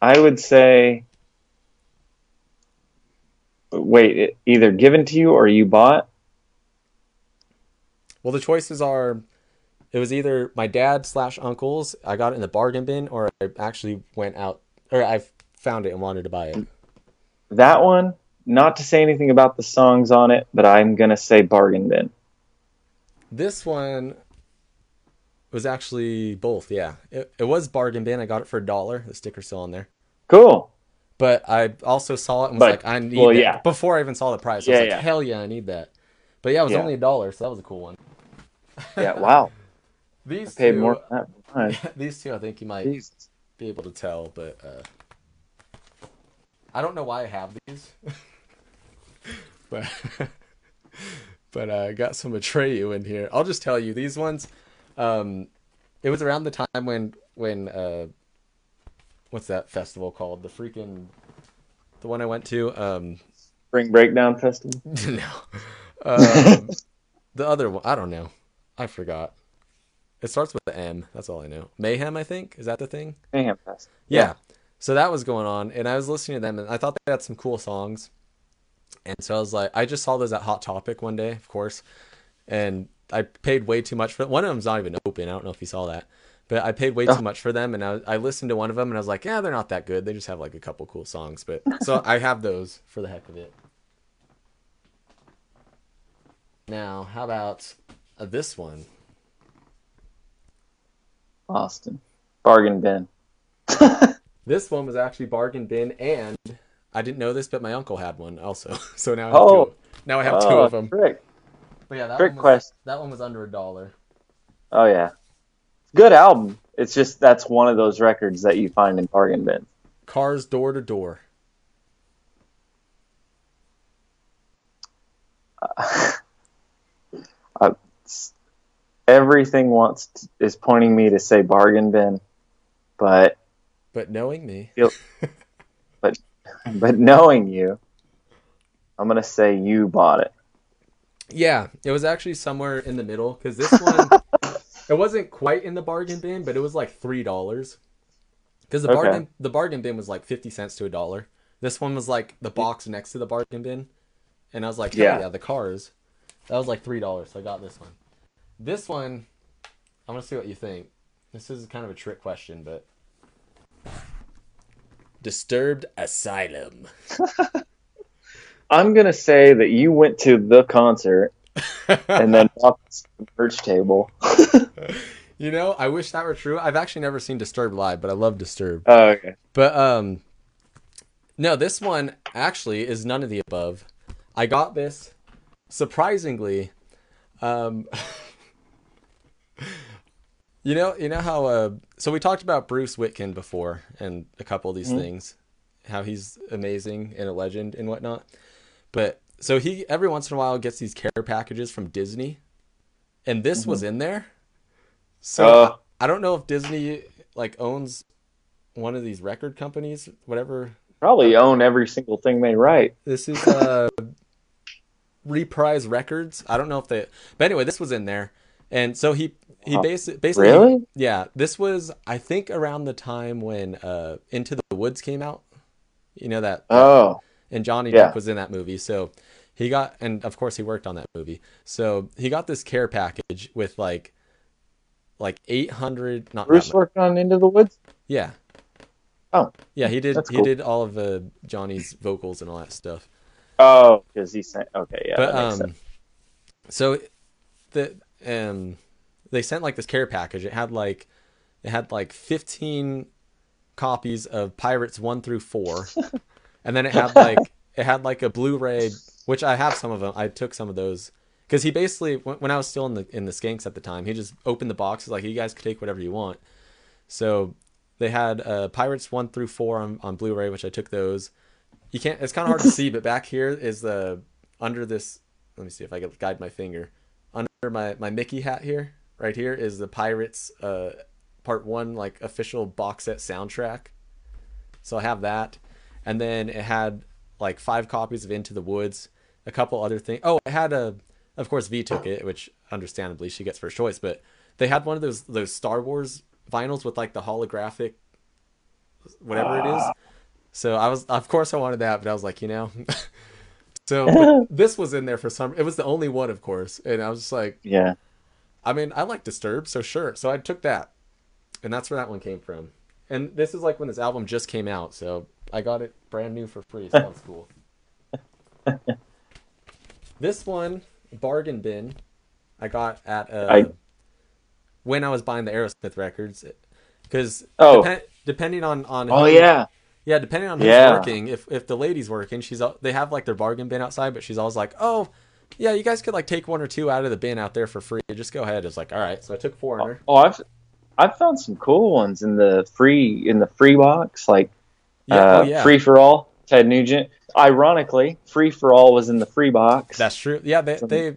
I would say, wait, either given to you or you bought. Well, the choices are it was either my dad slash uncle's, I got it in the bargain bin, or I actually went out, or I found it and wanted to buy it. That one, not to say anything about the songs on it, but I'm gonna say bargain bin. This one was actually both, yeah. It, it was bargain bin. I got it for a dollar. The sticker's still on there. Cool. But I also saw it and was But- like, I need well, that. yeah. Before I even saw the price, I Yeah, was like, yeah. hell yeah, I need that. But yeah, it was Yeah. only a dollar, so that was a cool one. Yeah. <laughs> Wow. These Paid two, more than that. for <laughs> these two, I think you might Jesus. be able to tell, but uh, I don't know why I have these, <laughs> but but uh, I got some Atreyu in here. I'll just tell you these ones. Um, it was around the time when when uh, what's that festival called? The freaking the one I went to. Um, Spring Breakdown Festival. <laughs> no, um, <laughs> the other one. I don't know. I forgot. It starts with the M. That's all I know. Mayhem, I think. Is that the thing? Mayhem Fest. Yeah. So that was going on, and I was listening to them, and I thought they had some cool songs. And so I was like, I just saw those at Hot Topic one day, of course, and I paid way too much for one of them's not even open. I don't know if you saw that, but I paid way Oh. too much for them, and I, I listened to one of them, and I was like, yeah, they're not that good. They just have like a couple cool songs, but <laughs> so I have those for the heck of it. Now, how about uh, this one? Austin. Bargain bin. <laughs> This one was actually bargain bin, and I didn't know this, but my uncle had one also. <laughs> So now I have Oh. two. Now I have two oh, of them. Trick. But yeah, that Trick one was, quest. that one was under a dollar. Oh yeah. Good album. It's just that's one of those records that you find in bargain bins. Cars door to door. Uh, s- <laughs> everything wants t- is pointing me to say bargain bin, but But knowing me, <laughs> but but knowing you, I'm gonna say you bought it. Yeah, it was actually somewhere in the middle because this one, <laughs> it wasn't quite in the bargain bin, but it was like three dollars. Because the Okay. bargain the bargain bin was like fifty cents to a dollar. This one was like the box next to the bargain bin, and I was like, yeah, Yeah. yeah, the cars. That was like three dollars, so I got this one. This one, I'm gonna see what you think. This is kind of a trick question, but Disturbed Asylum. <laughs> I'm gonna say that you went to the concert and then <laughs> walked to the merch table. <laughs> You know, I wish that were true. I've actually never seen Disturbed live, but I love Disturbed. Oh, okay. But um no, this one actually is none of the above. I got this surprisingly um <laughs> You know, you know how uh so we talked about Bruce Witkin before and a couple of these Mhm. things, how he's amazing and a legend and whatnot. But so he every once in a while gets these care packages from Disney, and this was in there. So Uh. I don't know if Disney like owns one of these record companies, whatever. Probably own every single thing they write. This is uh Reprise Records. I don't know if they, but anyway, this was in there, and so he he Wow. basi- basically Really? yeah. This was I think around the time when uh Into the Woods came out. You know that Oh, and Johnny Yeah. Depp was in that movie. So he got, and of course he worked on that movie. So he got this care package with like, like eight hundred. Not Bruce worked on Into the Woods. Yeah. Oh. Yeah, he did. He did all of uh, Johnny's vocals and all that stuff. Oh, because he sent. Okay, yeah, but um, so the um, they sent like this care package. It had like, it had like fifteen copies of Pirates one through four, <laughs> and then it had <laughs> like it had like a Blu-ray, which I have some of them. I took some of those because he basically when, I was still in the in the Skanks at the time, he just opened the boxes like you guys could take whatever you want. So they had uh, Pirates one through four on, on Blu-ray, which I took those. You can't. It's kind of hard to <laughs> see, but back here is the under this. Let me see if I can guide my finger under my my Mickey hat here. Right here is the Pirates uh, Part One like official box set soundtrack. So I have that, and then it had like five copies of Into the Woods, a couple other things. Oh, it had a, of course, V took it, which understandably she gets first choice. But they had one of those those Star Wars vinyls with like the holographic, whatever it is. So I was, of course, I wanted that, but I was like, you know. <laughs> so <laughs> this was in there for some. It was the only one, of course, and I was just like, Yeah. I mean, I like Disturbed, so sure. So I took that, and that's where that one came from. And this is like when this album just came out, so I got it brand new for free. <laughs> So that's cool. this one, bargain bin, I got at uh, I- when I was buying the Aerosmith records, because Oh. depending on on Oh who- yeah. yeah, depending on who's Yeah. working, if if the lady's working, she's they have like their bargain bin outside, but she's always like, oh, yeah, you guys could like take one or two out of the bin out there for free. Just go ahead. It's like, all right. So I took Foreigner. Oh, I've I've found some cool ones in the free in the free box, like Yeah, uh, oh yeah, Free for All, Ted Nugent. Ironically, Free for All was in the free box. that's true. Yeah, they they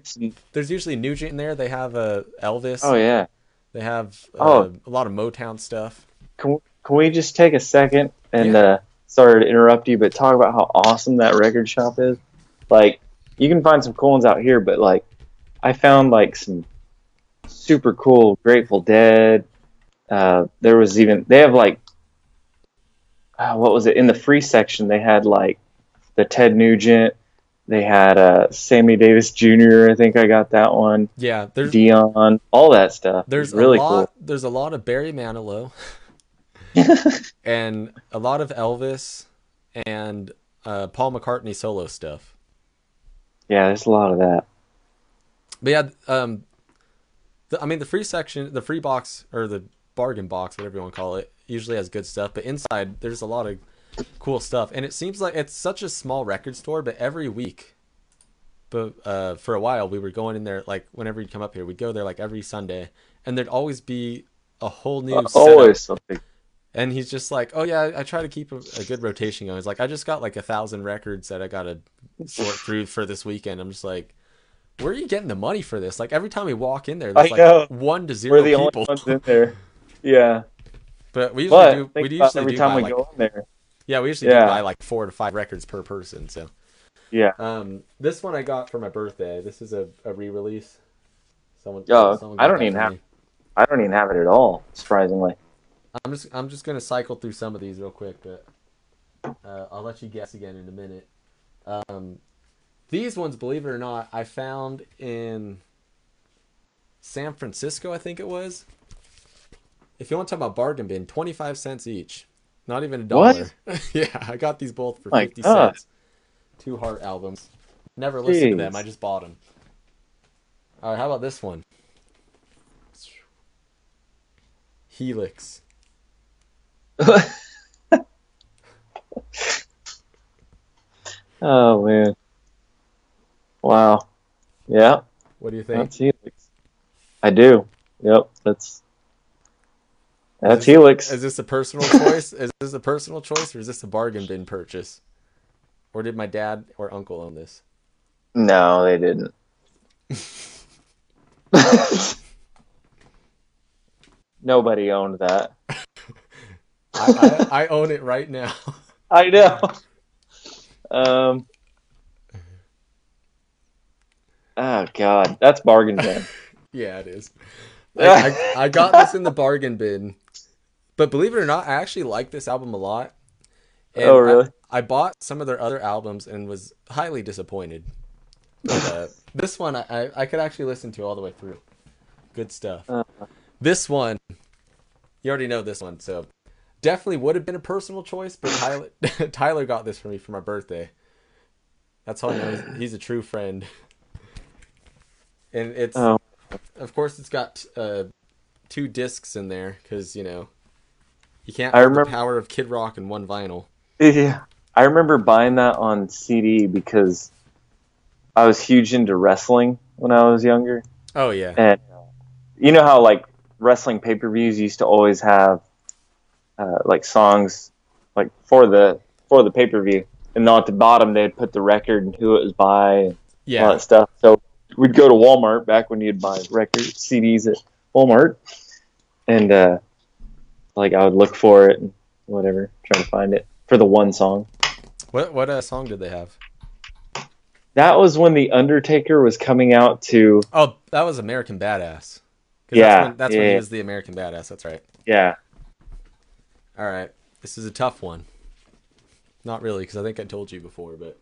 there's usually Nugent in there. They have uh, Elvis. oh yeah. They have uh, Oh. a lot of Motown stuff. Can can we just take a second and Yeah. uh, sorry to interrupt you, but talk about how awesome that record shop is? Like, you can find some cool ones out here, but like, I found like some super cool Grateful Dead. Uh, there was even they have like uh, what was it in the free section? They had like the Ted Nugent. They had uh, Sammy Davis Jr. I think I got that one. Yeah, there's Dion, all that stuff. there's really a lot cool. there's a lot of Barry Manilow <laughs> and a lot of Elvis and uh, Paul McCartney solo stuff. Yeah, there's a lot of that. But yeah, um, the, I mean the free section, the free box or the bargain box, whatever you want to call it, usually has good stuff. But inside, there's a lot of cool stuff, and it seems like it's such a small record store. But every week, but uh, for a while, we were going in there like whenever you'd come up here, we'd go there like every Sunday, and there'd always be a whole new setup. Always something. And he's just like, "Oh yeah, I, try to keep a, a good rotation going." He's like, "I just got like a thousand records that I gotta sort <laughs> through for this weekend." I'm just like, "Where are you getting the money for this?" Like every time we walk in there, there's I like know. one to 0 We're the people. only ones in there. Yeah, But we usually but do. We usually every do time we like, go in there. yeah, we usually Yeah. do buy like four to five records per person. So, Yeah. um, this one I got for my birthday. This is a, a re-release. Someone. Oh, someone I don't even have- me. I don't even have it at all. Surprisingly. I'm just I'm just gonna cycle through some of these real quick, but uh, I'll let you guess again in a minute. Um, these ones, believe it or not, I found in San Francisco. I think it was. If you want to talk about bargain bin, twenty five cents each, not even a dollar. <laughs> yeah, I got these both for My fifty God. cents. Two Heart albums. Never listened to them. I just bought them. All right, how about this one? Helix. <laughs> oh man. Wow. Yeah, What do you think? that's Helix. I do. Yep, that's that's this- Helix. Is this a personal choice? Is this a personal choice, or is this a bargain bin purchase? Or did my dad or uncle own this? No, they didn't. <laughs> Nobody owned that. <laughs> I, I, I own it right now. <laughs> I know. Um. Oh God, that's bargain bin. yeah, it is. I, I, I got this in the bargain bin, but believe it or not, I actually like this album a lot. And Oh, really? I, I bought some of their other albums and was highly disappointed. But, uh, <laughs> this one I, I, could actually listen to all the way through. Good stuff. Uh. This one, you already know this one, so definitely would have been a personal choice, but Tyler <laughs> Tyler got this for me for my birthday. That's how I know he's, he's a true friend. And it's Oh. of course it's got uh, two discs in there because you know you can't I remember- the power of Kid Rock in one vinyl. Yeah, I remember buying that on CD because I was huge into wrestling when I was younger, Oh yeah, and you know how like wrestling pay per views used to always have uh, like songs like for the for the pay per view, and then at the bottom they'd put the record and who it was by and all that stuff. So we'd go to Walmart back when you'd buy record CDs at Walmart, and uh, like I would look for it and whatever, try to find it for the one song. What what uh, song did they have? That was when the Undertaker was coming out to Oh, that was American Badass. Yeah, that's when, that's when he yeah. was the American Badass. That's right. yeah. All right, this is a tough one. Not really, because I think I told you before, but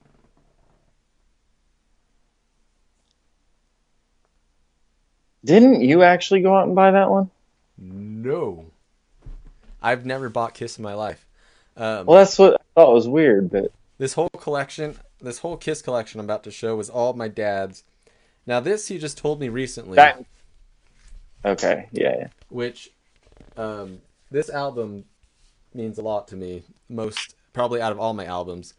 Didn't you actually go out and buy that one? no, I've never bought Kiss in my life. Um, Well, that's what I thought was weird, but this whole collection, this whole Kiss collection I'm about to show was all my dad's. Now this he just told me recently, that. Okay, yeah, yeah. which um, this album means a lot to me. Most probably out of all my albums,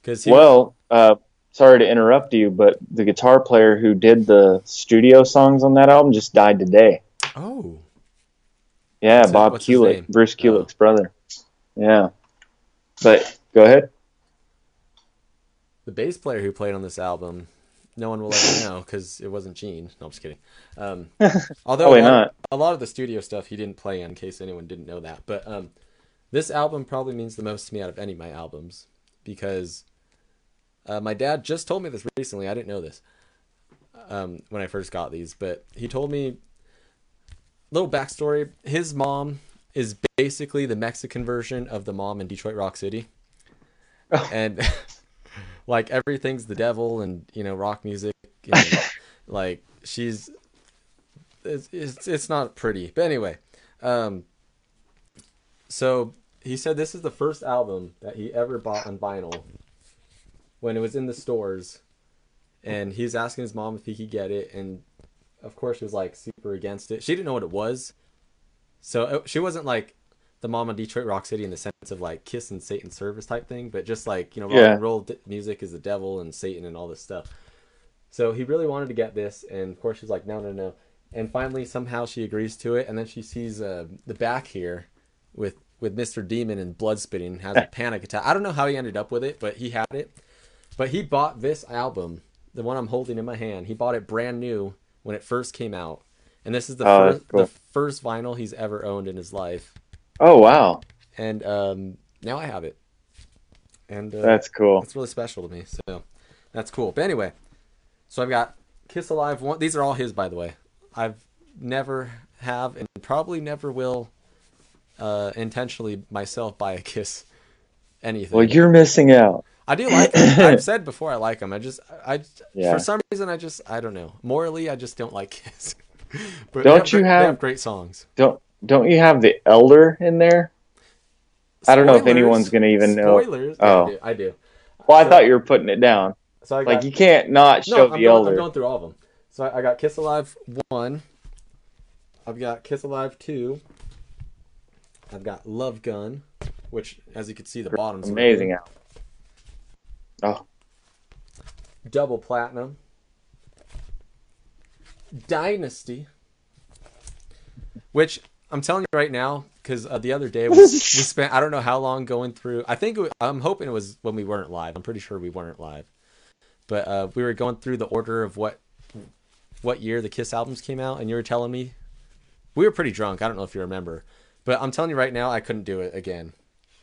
because Well, uh, sorry to interrupt you, but the guitar player who did the studio songs on that album just died today. oh Yeah, Bob Kulick? Bruce Oh. Brother. Yeah, but go ahead. the bass player who played on this album, no one will ever know because it wasn't Gene. No, I'm just kidding. Um, <laughs> although Probably a, lot, not. a lot of the studio stuff he didn't play in case anyone didn't know that. But um, this album probably means the most to me out of any of my albums because uh, my dad just told me this recently. I didn't know this. um, when I first got these, but he told me little backstory. His mom is basically the Mexican version of the mom in Detroit Rock City, and <laughs> like everything's the devil and you know rock music. And, <laughs> like she's it's, it's it's not pretty, but anyway. Um, so he said this is the first album that he ever bought on vinyl when it was in the stores, and he's asking his mom if he could get it, and of course she was like super against it. She didn't know what it was, so it, she wasn't like the mom of Detroit Rock City in the sense of like Kiss and Satan service type thing, but just like you know rock Yeah. and roll d- music is the devil and Satan and all this stuff. So he really wanted to get this, and of course she's like, no, no, no. And finally, somehow she agrees to it, and then she sees uh, the back here with with Mr. Demon and blood spitting, has a panic attack. I don't know how he ended up with it, but he had it. But he bought this album, the one I'm holding in my hand. He bought it brand new when it first came out, and this is the Oh, first cool. the first vinyl he's ever owned in his life. Oh wow, And um, now I have it, and uh, that's cool. it's really special to me. So that's cool. But anyway, so I've got Kiss Alive one. These are all his, by the way. I've never have and probably never will uh, intentionally myself buy a Kiss anything. Well, you're missing out. I do like. Them. I've <coughs> said before I like them. I just, I Yeah. for some reason I just, I don't know. Morally, I just don't like <laughs> Kiss. but Don't they you have- have great songs. Don't don't you have the Elder in there? I don't know if anyone's gonna even know. Spoilers. Oh. I do. I do. Well, I So- thought you were putting it down. So I got, Like you can't not show no, I'm the going, Elder. I'm going through all of them. So I, I got Kiss Alive one. I've got Kiss Alive two. I've got Love Gun, which, as you can see, the bottom's Amazing album. Oh, double platinum. Dynasty, which I'm telling you right now, because uh, the other day we, <laughs> we spent I don't know how long going through. I think it, I'm hoping it was when we weren't live. I'm pretty sure we weren't live, but uh, we were going through the order of what what year the Kiss albums came out, and you were telling me we were pretty drunk. I don't know if you remember, but I'm telling you right now, I couldn't do it again.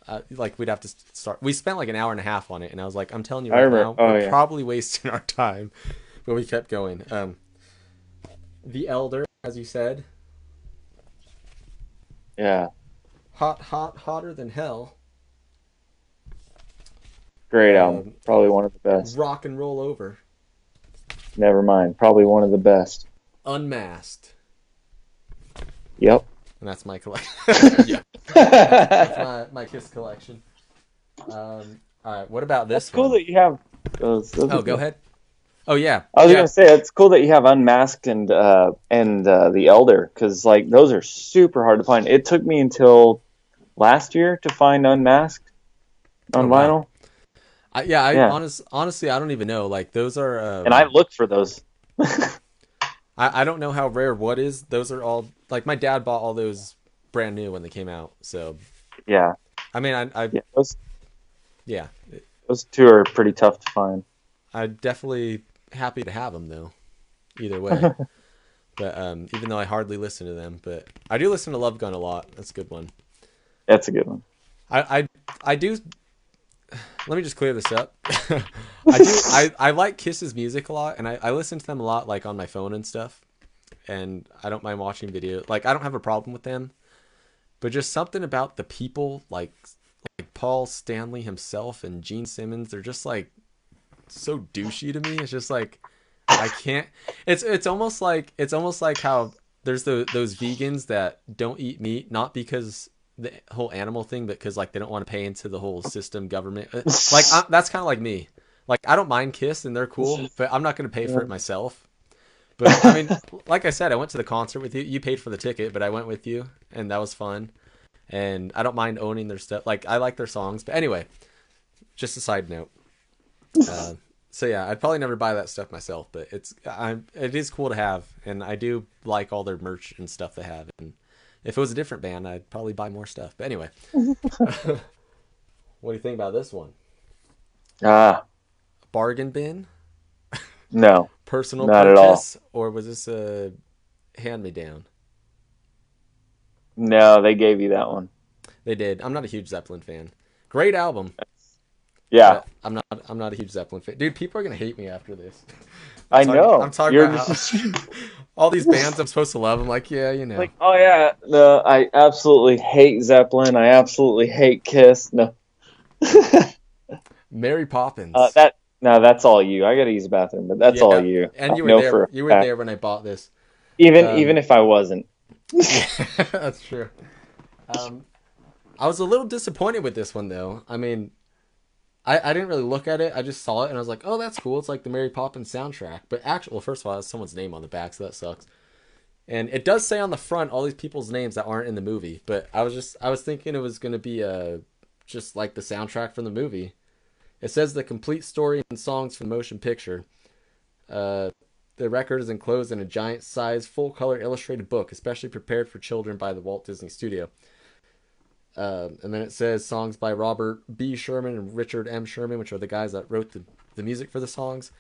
Uh, like we'd have to start. We spent like an hour and a half on it, and I was like, I'm telling you right now, oh, we're yeah. probably wasting our time, but we kept going. Um, the Elder, as you said, yeah, hot, hot, hotter than hell. great Um, album. Probably one of the best. Rock and roll over. Never mind. Probably one of the best. Unmasked, Yep. And that's my collection. <laughs> yeah, that's my my Kiss collection. Um, all right, what about this It's cool one? that you have those. those oh, go cool. ahead. Oh yeah, I was yeah. gonna say it's cool that you have Unmasked and uh, and uh, the Elder because like those are super hard to find. It took me until last year to find Unmasked on Oh, wow. vinyl, I, yeah, I Yeah. honest, honestly, I don't even know. Like those are, um, and I looked for those. <laughs> I, I don't know how rare what is. Those are all like my dad bought all those brand new when they came out. So Yeah, I mean, I, I yeah, those yeah, those two are pretty tough to find. I'm definitely happy to have them though. Either way, <laughs> but um, even though I hardly listen to them, but I do listen to Love Gun a lot. That's a good one. That's a good one. I I, I do. Let me just clear this up. <laughs> <laughs> I do. I, I like Kiss's music a lot, and I, I listen to them a lot, like on my phone and stuff. And I don't mind watching video. Like I don't have a problem with them, but just something about the people, like like Paul Stanley himself and Gene Simmons, they're just like so douchey to me. It's just like I can't. It's it's almost like it's almost like how there's the, those vegans that don't eat meat not because the whole animal thing, but because like they don't want to pay into the whole system government. <laughs> Like I, that's kind of like me. Like I don't mind Kiss and they're cool, <laughs> but I'm not going to pay for it myself. But I mean, <laughs> like I said, I went to the concert with you. You paid for the ticket, but I went with you, and that was fun. And I don't mind owning their stuff. Like I like their songs. But anyway, just a side note. Uh, so yeah, I'd probably never buy that stuff myself, but it's I'm it is cool to have, and I do like all their merch and stuff they have. And if it was a different band, I'd probably buy more stuff. But anyway, <laughs> <laughs> what do you think about this one? Ah, Bargain bin, no, <laughs> personal Not at all. or was this a hand me down? no, they gave you that one. They did. I'm not a huge Zeppelin fan. Great album. Yeah, I'm not. I'm not a huge Zeppelin fan, dude. People are gonna hate me after this. I talking- know. I'm talking You're about just- All these bands I'm supposed to love. I'm like, yeah, you know. like, oh yeah, no, I absolutely hate Zeppelin. I absolutely hate Kiss. No, <laughs> Mary Poppins. uh, that no, that's all you. I gotta use the bathroom, but that's Yeah, all you. and you were there. You were there when I bought this. Even um, even if I wasn't. <laughs> <laughs> That's true. Um, I was a little disappointed with this one though. I mean, I, I didn't really look at it. I just saw it and I was like, oh, that's cool. It's like the Mary Poppins soundtrack. But actually, well, first of all, it someone's name on the back, so that sucks. And it does say on the front all these people's names that aren't in the movie. But I was just I was thinking it was gonna be uh just like the soundtrack from the movie. It says the complete story and songs from the motion picture. Uh, the record is enclosed in a giant size, full color illustrated book, especially prepared for children by the Walt Disney Studio. Um, and then it says songs by Robert B. Sherman and Richard M. Sherman, which are the guys that wrote the, the music for the songs.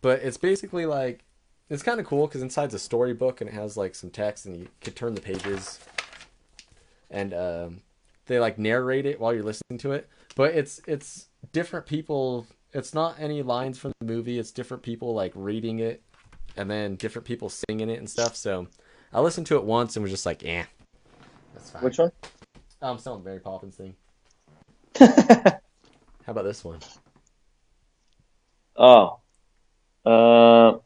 But it's basically like, it's kind of cool because inside's a storybook and it has like some text and you could turn the pages. And um, they like narrate it while you're listening to it. But it's it's different people. It's not any lines from the movie. It's different people like reading it and then different people singing it and stuff. So I listened to it once and was just like, eh, that's fine. Which one? Oh, I'm still on the Mary Poppins thing. <laughs> How about this one? Oh, uh,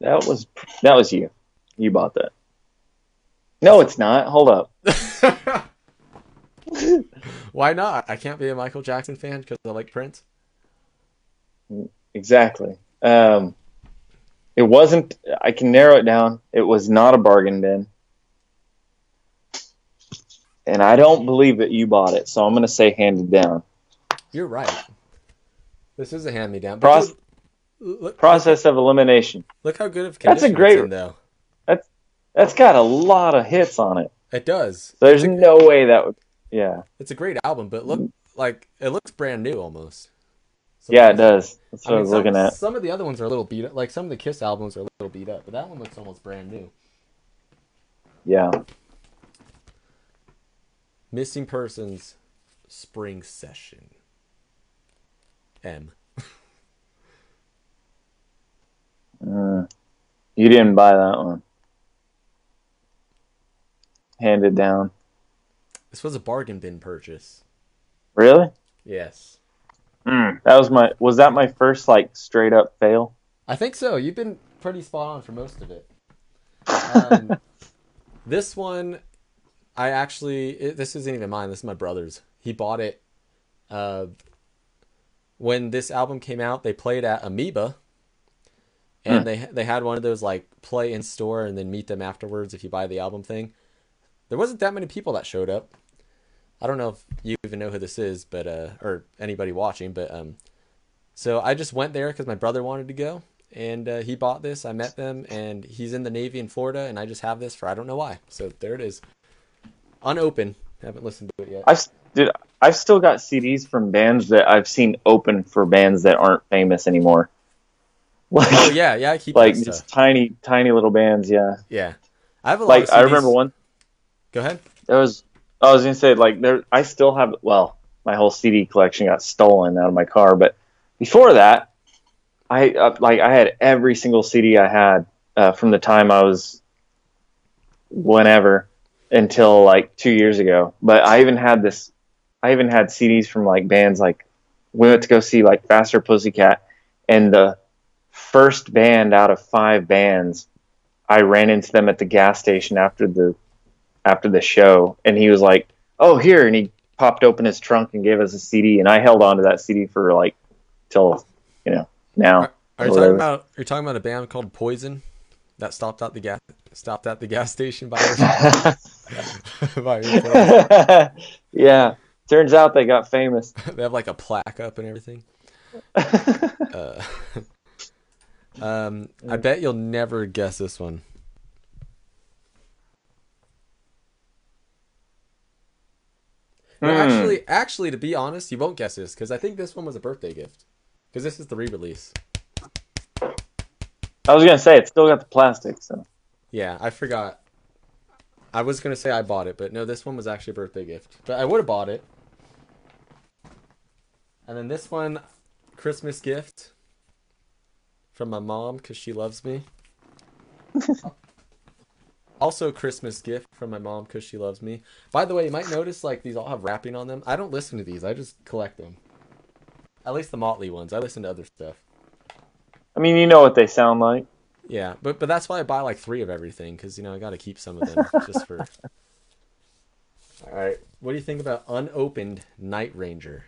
that was that was you. You bought that. No, it's not. Hold up. <laughs> Why not? I can't be a Michael Jackson fan because I like Prince. Exactly. Um, it wasn't. I can narrow it down. It was not a bargain bin, and I don't believe that you bought it. So I'm going to say handed down. You're right. This is a hand me down. Proce- Process of elimination. look how good of That's a great- in, though. That's got a lot of hits on it. It does. There's no way that would. Yeah. It's a great album, but look like it looks brand new almost. So Yeah, it does. That's what I, mean, was some, looking at. Some of the other ones are a little beat up. Like some of the Kiss albums are a little beat up, but that one looks almost brand new. Yeah. Missing Persons Spring Session. M. Mm. You didn't buy that one. Handed down. This was a bargain bin purchase. Really? Yes. Mm. That was my. Was that my first like straight up fail? I think so. You've been pretty spot on for most of it. <laughs> Um, this one, I actually, it, this isn't even mine. This is my brother's. He bought it uh, when this album came out. They played at Amoeba, and Hmm. they they had one of those like play in store and then meet them afterwards if you buy the album thing. There wasn't that many people that showed up. I don't know if you even know who this is, but uh, or anybody watching, but um, so I just went there because my brother wanted to go, and uh, he bought this. I met them, and he's in the Navy in Florida, and I just have this for I don't know why. So there it is, unopened. Haven't listened to it yet. I've dude, I've still got CDs from bands that I've seen open for bands that aren't famous anymore. <laughs> Like, oh yeah, yeah. I keep like just tiny, tiny little bands. Yeah. Yeah, I have a lot. Like I remember one. Go ahead. There was. I was gonna say like there. I still have. Well, my whole CD collection got stolen out of my car, but before that, I uh, like I had every single CD I had uh, from the time I was whenever until like two years ago. But I even had this. I even had CDs from like bands like we went to go see like Faster Pussycat, and the first band out of five bands, I ran into them at the gas station after the after the show, and he was like, "Oh, here," and he popped open his trunk and gave us a CD, and I held on to that CD for like till you know now. Are you or talking about? Are you talking about a band called Poison that stopped at the gas stopped at the gas station by your, <laughs> <laughs> by your place? <laughs> yeah, turns out they got famous. They have like a plaque up and everything. Uh, um, I bet you'll never guess this one. No, Hmm. actually, actually, to be honest, you won't guess this because I think this one was a birthday gift. Because this is the re-release. I was gonna say it's still got the plastic, so Yeah, I forgot. I was gonna say I bought it, but no, this one was actually a birthday gift. But I would have bought it. And then this one, Christmas gift from my mom because she loves me. <laughs> also, Christmas gift from my mom because she loves me. By the way, you might notice like these all have wrapping on them. I don't listen to these. I just collect them. At least the Motley ones. I listen to other stuff. I mean, you know what they sound like. Yeah, but but that's why I buy like three of everything because you know I got to keep some of them <laughs> just for. All right, what do you think about unopened Night Ranger?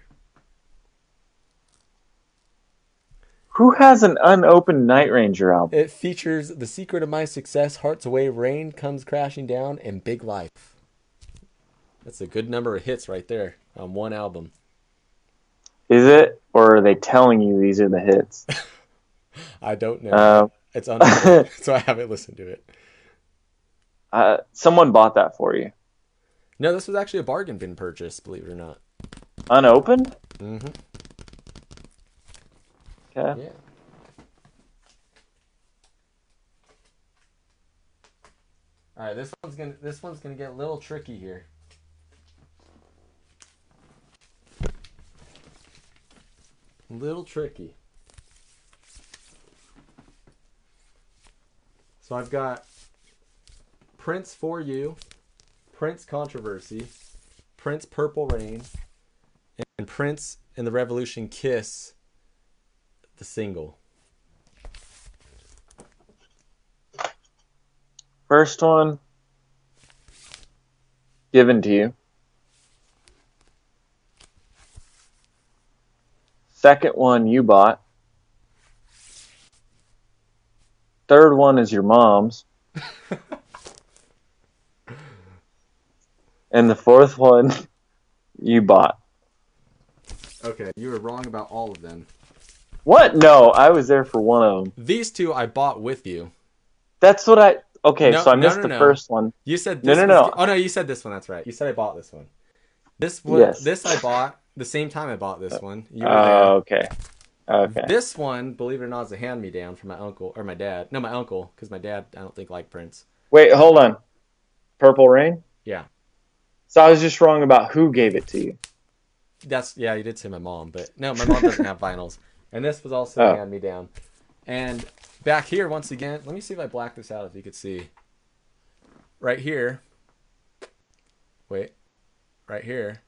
Who has an unopened Night Ranger album? It features The Secret of My Success, Hearts Away, Rain Comes Crashing Down, and Big Life. That's a good number of hits right there on one album. Is it, or are they telling you these are the hits? <laughs> I don't know. Uh, it's unopened, <laughs> so I haven't listened to it. uh, someone bought that for you. No, this was actually a bargain bin purchase, believe it or not. Unopened? Mm-hmm. Okay. Yeah. All right, this one's gonna this one's gonna get a little tricky here. A little tricky. So I've got Prince for you, Prince controversy, Prince Purple Rain, and Prince and the Revolution Kiss the single. First one given to you. Second one you bought. Third one is your mom's. <laughs> and the fourth one you bought. Okay, you were wrong about all of them. What? No, I was there for one of them. These two I bought with you. That's what I. Okay, No, so I no, missed no, the no. first one. You said No, this no, was- no. Oh no, you said this one. That's right. You said I bought this one. This one. Yes. This I bought the same time I bought this one. You were Oh, okay. there. Okay. This one, believe it or not, is a hand me down from my uncle or my dad. No, my uncle, because my dad I don't think liked Prince. Wait, hold on. Purple Rain? Yeah. So I was just wrong about who gave it to you. That's yeah, you did say my mom, but no, my mom doesn't have vinyls. And this was also Oh. a hand me down. And back here, once again, let me see if I black this out if you could see. Right here. Wait. Right here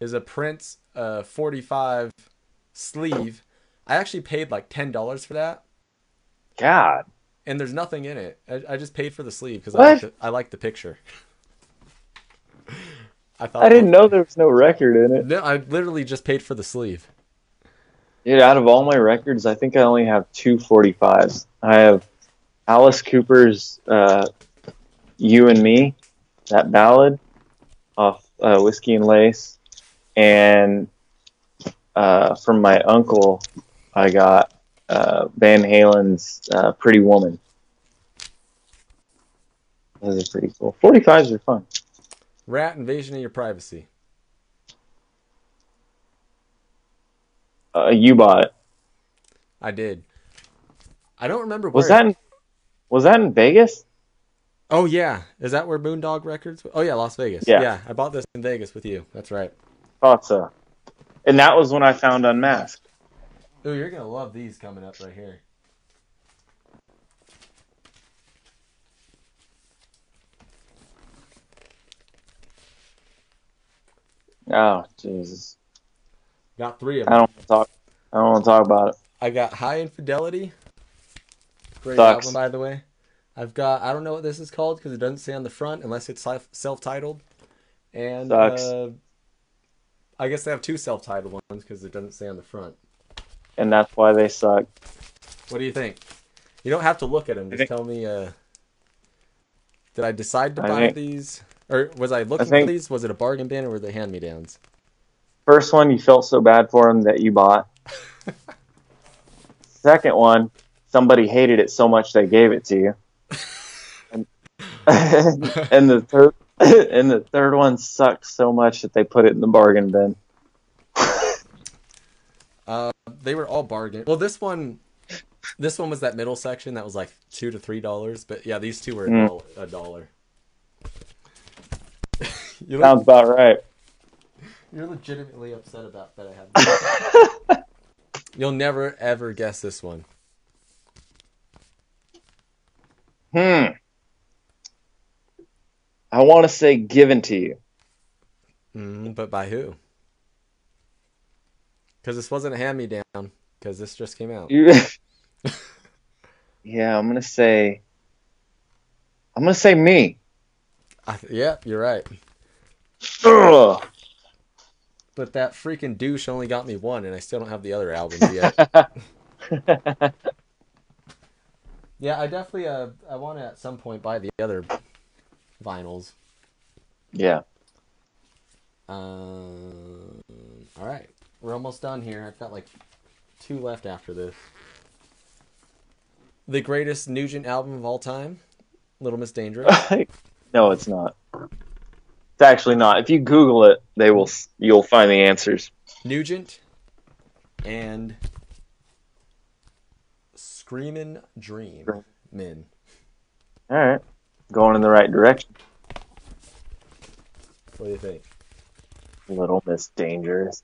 is a Prince uh 45 sleeve. I actually paid like ten dollars for that, God. and there's nothing in it. I, I just paid for the sleeve because I like the, I like the picture. <laughs> I thought I didn't know there was no record in it. No, I literally just paid for the sleeve. Dude, out of all my records, I think I only have two 45s. I have Alice Cooper's uh, You and Me, that ballad off uh, Whiskey and Lace. And uh, from my uncle, I got uh, Van Halen's uh, Pretty Woman. Those are pretty cool. 45s are fun. Ratt invasion of your privacy. Uh, you bought it. I did. I don't remember Was where. that in, was that in Vegas? Oh yeah, is that where Moondog Records? Oh yeah, Las Vegas. Yeah. yeah, I bought this in Vegas with you. That's right. Thought so. And that was when I found Unmasked. Ooh, you're gonna love these coming up right here. Oh Jesus! Got three of them. I don't want to talk. I don't want to talk about it. I got Hi Infidelity. Great Sucks. album, by the way. I've got I don't know what this is called because it doesn't say on the front unless it's self- self-titled. And Sucks. uh, I guess they have two self-titled ones because it doesn't say on the front. And that's why they suck. What do you think? You don't have to look at them. Just think- tell me. Uh, did I decide to I buy think- these, or was I looking think- for these? Was it a bargain bin, or were they hand me downs? First one, you felt so bad for them that you bought. <laughs> Second one, somebody hated it so much they gave it to you. And, <laughs> <laughs> and the third, and the third one sucked so much that they put it in the bargain bin. Uh, they were all bargain. Well, this one, this one was that middle section that was like two to three dollars. But yeah, these two were a Mm. dollar. A dollar. <laughs> Sounds about right. You're legitimately upset about that I have. <laughs> You'll never ever guess this one. Hmm. I want to say given to you. Mm, but by who? Because this wasn't a hand me down. Because this just came out. <laughs> <laughs> Yeah, I'm gonna say. I'm gonna say me. I, yeah, you're right. Ugh. But that freaking douche only got me one, and I still don't have the other albums yet. <laughs> yeah, I definitely uh, I want to at some point buy the other vinyls. yeah. Um, all right, we're almost done here. I've got like two left after this. The greatest Nugent album of all time, Little Miss Dangerous. <laughs> no, it's not. It's actually not. If you Google it, they will. You'll find the answers. Nugent and Screamin' Dream Men. All right, going in the right direction. What do you think? Little Miss Dangerous.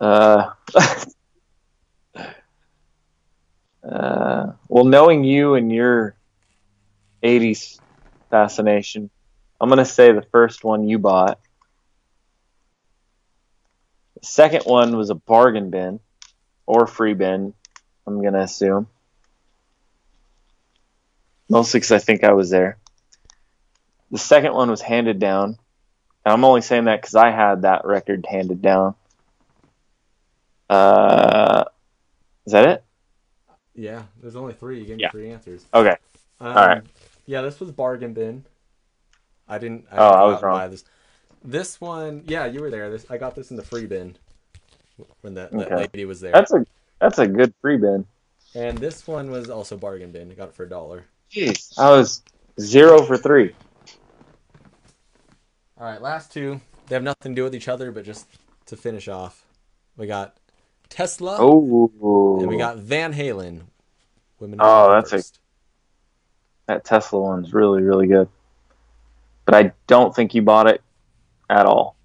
Uh, <laughs> uh, well, knowing you and your 80s fascination, I'm going to say the first one you bought. The second one was a bargain bin or free bin, I'm going to assume. Mostly because I think I was there. The second one was handed down. And I'm only saying that because I had that record handed down. Uh, is that it? Yeah, there's only three. You gave me Yeah. three answers. Okay. Um, right. Yeah, this was bargain bin. I didn't. I Oh, I was wrong. This. this one, yeah, you were there. This I got this in the free bin when that, that lady was there. That's a that's a good free bin. And this one was also bargain bin. I got it for a dollar. Jeez, I was zero for three. All right, last two. They have nothing to do with each other, but just to finish off, we got Tesla Oh, and we got Van Halen. Women. Oh, that's a- that Tesla one's really really good. But I don't think you bought it at all.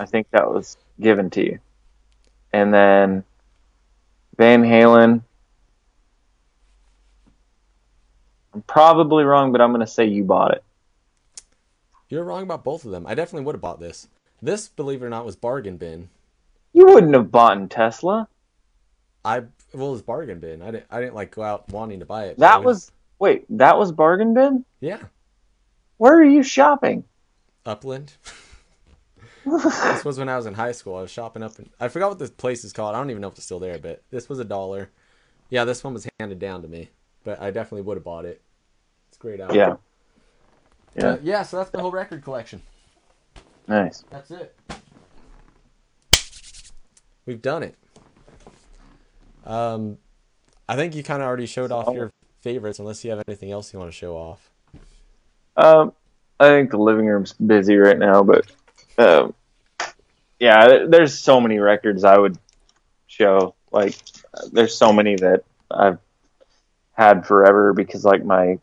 I think that was given to you. And then Van Halen. I'm probably wrong, but I'm going to say you bought it. You're wrong about both of them. I definitely would have bought this. This, believe it or not, was bargain bin. You wouldn't have bought in Tesla. I well, it's bargain bin. I didn't. I didn't like go out wanting to buy it. That was wait, that was bargain bin. yeah. Where are you shopping? Upland. <laughs> <laughs> this was when I was in high school. I was shopping up. In, I forgot what this place is called. I don't even know if it's still there. But this was a dollar. Yeah, this one was handed down to me. But I definitely would have bought it. It's a great album. Yeah, yeah, Uh, yeah. So that's the whole record collection. nice. That's it. We've done it. Um, I think you kind of already showed off your favorites, unless you have anything else you want to show off. Um, I think the living room's busy right now, but um, yeah, there's so many records I would show. Like, there's so many that I've had forever because, like, my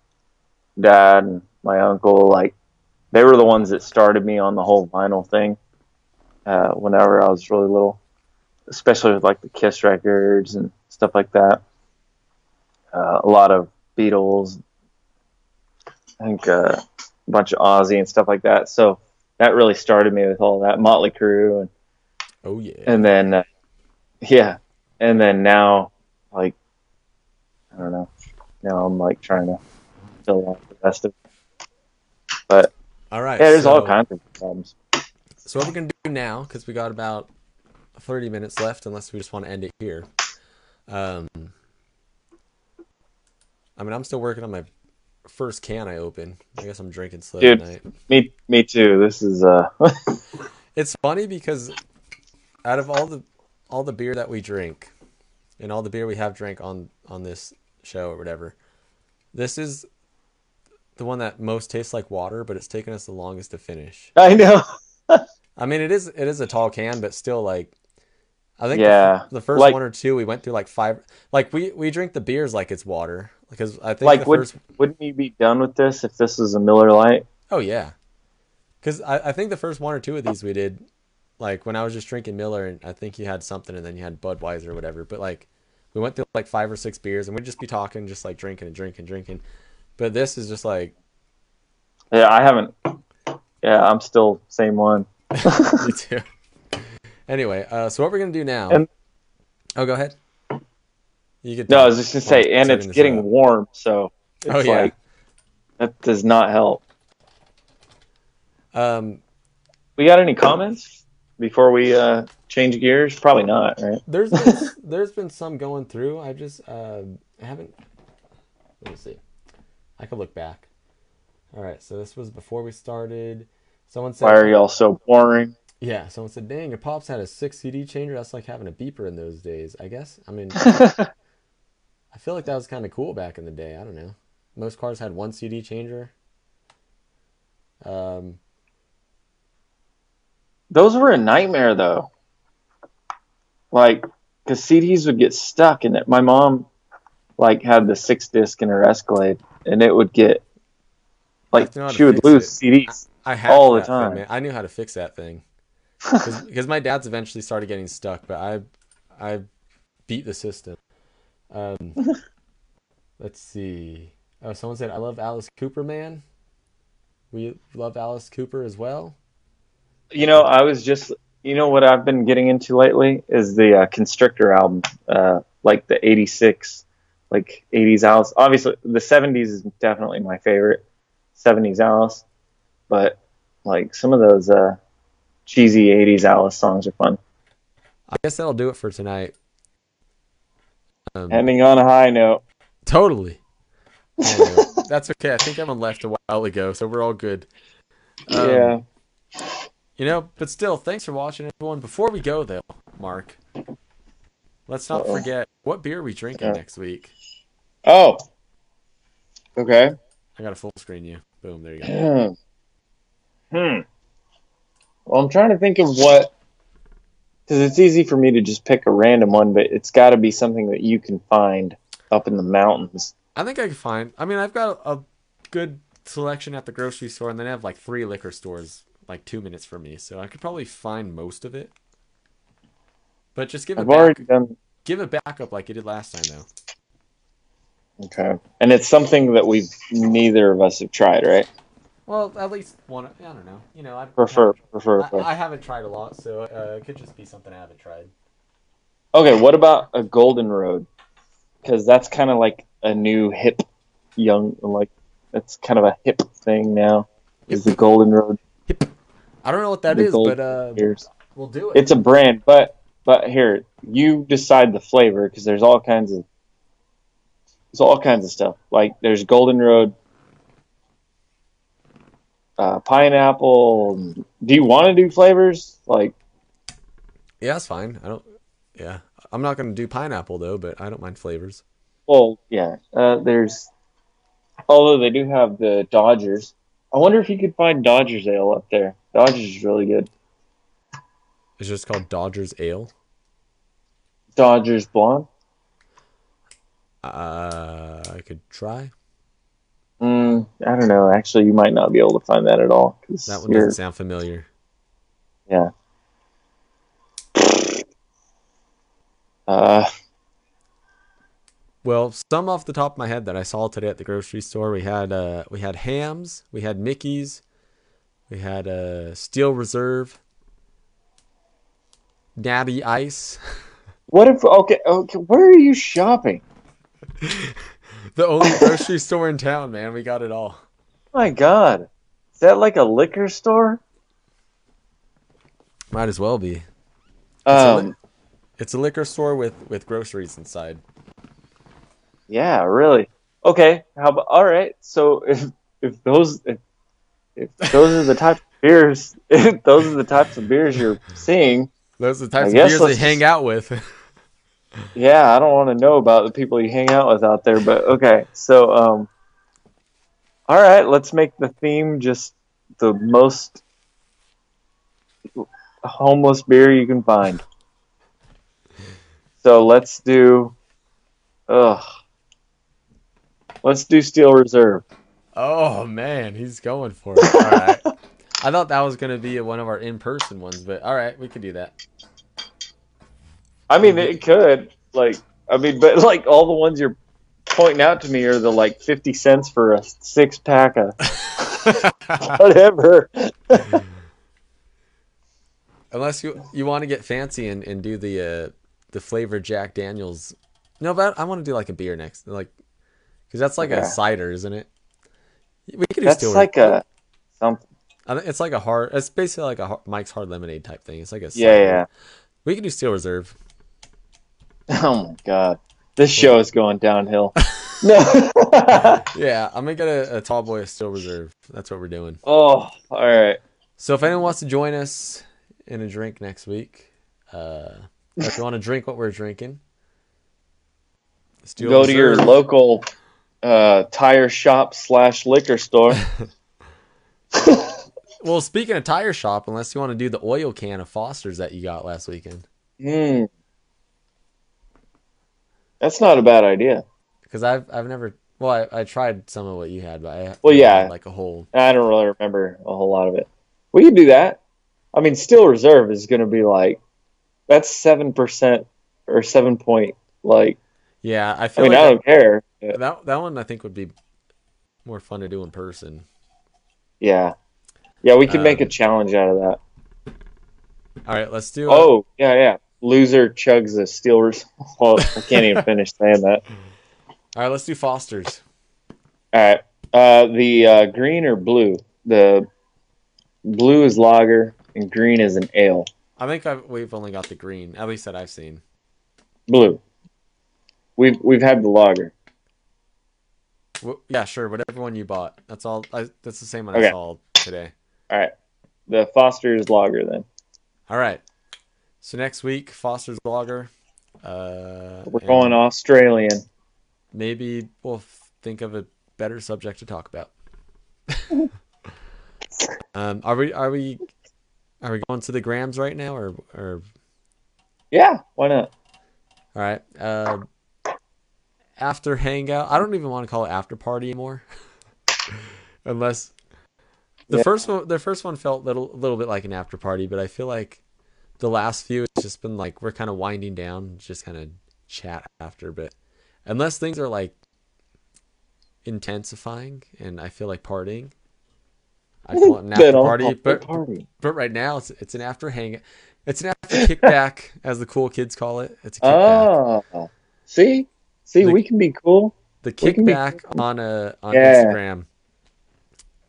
dad and my uncle, like, they were the ones that started me on the whole vinyl thing. Uh, whenever I was really little, especially with like the Kiss records and stuff like that. Uh, a lot of Beatles, I think uh, a bunch of Ozzy and stuff like that. So that really started me with all that Motley Crue, and Oh yeah. and then uh, yeah, and then now like I don't know. Now I'm like trying to fill out the rest of. It. But all right. yeah, there's so, all kinds of problems. So what we're gonna do now, because we got about thirty minutes left, unless we just want to end it here. Um, I mean, I'm still working on my first can I open. I guess I'm drinking slow Dude. tonight. Me, me too. This is uh, <laughs> It's funny because out of all the all the beer that we drink, and all the beer we have drank on on this show or whatever, this is the one that most tastes like water, but it's taken us the longest to finish. I know. <laughs> I mean, it is it is a tall can, but still, like, I think the- Yeah, the, first like- one or two we went through like five. Like we we drink the beers like it's water because I think Like, the would first. wouldn't you be done with this if this was a Miller Lite? Oh yeah, Because I, I think the first one or two of these we did, like when I was just drinking Miller, and I think you had something, and then you had Budweiser or whatever. But like, we went through like five or six beers, and we'd just be talking, just like drinking and drinking, drinking. But this is just like, Yeah, I haven't. Yeah, I'm still same one. <laughs> me too. <laughs> Anyway, uh, so what we're gonna do now? And- oh, go ahead. You could. No, I was just gonna say, and it's getting up. warm, so it's Oh, yeah. like that does not help. Um, We got any comments before we uh, change gears? Probably not, right? there's <laughs> been, there's been some going through. I just uh, haven't. Let me see. I could look back. All right, so this was before we started. Someone said, Why are y'all so boring? "Yeah." Someone said, "Dang, your pops had a six CD changer. That's like having a beeper in those days." I guess. I mean, <laughs> I feel like that was kind of cool back in the day. I don't know. Most cars had one CD changer. Um, Those were a nightmare, though. Like, because CDs would get stuck in it. My mom, like, had the six disc in her Escalade, and it would get, like, to know how to she would lose it. CDs. I had All the thing, time. man. I knew how to fix that thing because my dad's eventually started getting stuck, but I I beat the system. Um, <laughs> let's see. Oh, someone said I love Alice Cooper, man. We love Alice Cooper as well. You know, I was just, you know, what I've been getting into lately is the uh, Constrictor album, uh, like the '86, like '80s Alice. Obviously, the '70s is definitely my favorite '70s Alice, but like some of those uh, cheesy '80s Alice songs are fun. I guess that'll do it for tonight. Um, Ending on a high note. totally. <laughs> That's okay. I think everyone left a while ago, so we're all good. Um, yeah. You know, but still, thanks for watching, everyone. Before we go, though, Mark, let's not Uh-oh. forget what beer are we drinking Yeah. next week. Oh. Okay. I got to full screen you. Boom, there you go. hmm. Well, I'm trying to think of what, because it's easy for me to just pick a random one, but it's got to be something that you can find up in the mountains. I think I can find. I mean, I've got a good selection at the grocery store, and then I have like three liquor stores, like two minutes from me, so I could probably find most of it. But just give it I've back, done. give it back up like you did last time, though. Okay. And it's something that we've neither of us have tried, right? Well, at least one. I don't know. You know, I Prefer, prefer. I, I haven't tried a lot, so uh, it could just be something I haven't tried. Okay, what about a Golden Road? Because that's kind of like a new hip, young, like that's kind of a hip thing now. Is the Golden Road Hip. I don't know what that The is, but uh, beers? we'll do it. It's a brand, but but here you decide the flavor because there's all kinds of there's all kinds of stuff. Like there's Golden Road, uh, pineapple. Do you want to do flavors? Like Yeah, that's fine. I don't. Yeah, I'm not gonna do pineapple though, but I don't mind flavors. Well, yeah. Uh, there's, although they do have the Dodgers. I wonder if you could find Dodgers ale up there. Dodgers is really good. It's just called Dodgers Ale. Dodgers blonde. Uh, I could try. Mm, I don't know. Actually, you might not be able to find that at all. That one doesn't sound familiar. Yeah. Uh, Well, some off the top of my head that I saw today at the grocery store, we had uh, we had Hamm's, we had Mickey's, we had uh, Steel Reserve, Natty Ice, <laughs> what if? Okay, okay. Where are you shopping? <laughs> the only grocery store in town, man. We got it all. My God, is that like a liquor store? Might as well be. a li- Um, It's a liquor store with with groceries inside. yeah, really. Okay, how about? All right. So if if those if, if those are the types of beers, if <laughs> those are the types of beers you're seeing, Those are the types of beers they hang out with. <laughs> yeah, I don't want to know about the people you hang out with out there, but okay. So um, all right, let's make the theme just the most homeless beer you can find. So let's do, ugh, let's do Steel Reserve. oh man, he's going for it. All right. <laughs> I thought that was gonna be one of our in-person ones, but all right, we could do that. I mean, it could. Like, I mean, but like all the ones you're pointing out to me are the like fifty cents for a six pack of <laughs> whatever. <laughs> Unless you you want to get fancy and, and do the uh, the flavored Jack Daniels. No, but I want to do like a beer next, like because that's like Yeah. a cider, isn't it? We could do That's like a something. It's like a hard. It's basically like a Mike's Hard Lemonade type thing. It's like a Yeah, cider. yeah. We could do Steel Reserve. <laughs> Oh my god, this show is going downhill. no. <laughs> <laughs> Yeah, I'm gonna get a, a tall boy of Steel Reserve. That's what we're doing. oh, all right. So if anyone wants to join us in a drink next week, uh, if you want to drink what we're drinking, Go to your local uh, tire shop slash liquor store. Well, speaking of tire shop, unless you want to do the oil can of Foster's that you got last weekend, Hmm. That's not a bad idea. because I've I've never. Well, I, I tried some of what you had, but I Well, yeah. like a whole. I don't really remember a whole lot of it. We can do that. I mean, Steel Reserve is going to be like that's seven percent or seven point. Like, Yeah, I I mean, like I that, don't care. that that one I think would be more fun to do in person. Yeah, yeah, we can make a Um, challenge out of that. All right, let's do. it. Oh, yeah, yeah. Loser chugs a Steel Reserve. <laughs> Well, I can't even finish saying that. All right, let's do Foster's. All right. Uh, the uh, green or blue? The blue is lager and green is an ale. I think I've, we've only got the green, at least that I've seen. Blue. We've we've had the lager. Wh- yeah, sure, whatever one you bought. That's all. I, that's the same one Okay. I saw today. All right. The Foster's lager then. All right. So next week, Foster's Lager. Uh, We're going Australian. Maybe we'll think of a better subject to talk about. <laughs> um, are we? Are we? Are we going to the grams right now, or or Yeah, why not? all right? Uh, after hangout, I don't even want to call it after party anymore, <laughs> unless the Yeah. first one. The first one felt little a little bit like an after party, but I feel like the last few it's just been like we're kind of winding down, just kind of chat after. But unless things are like intensifying and I feel like partying, I call it an after party. But party. but right now it's it's an after hang. It's an after kickback, as the cool kids call it. It's a kickback. Oh, see, see, The- we can be cool. the we can be kickback on a on Yeah. Instagram.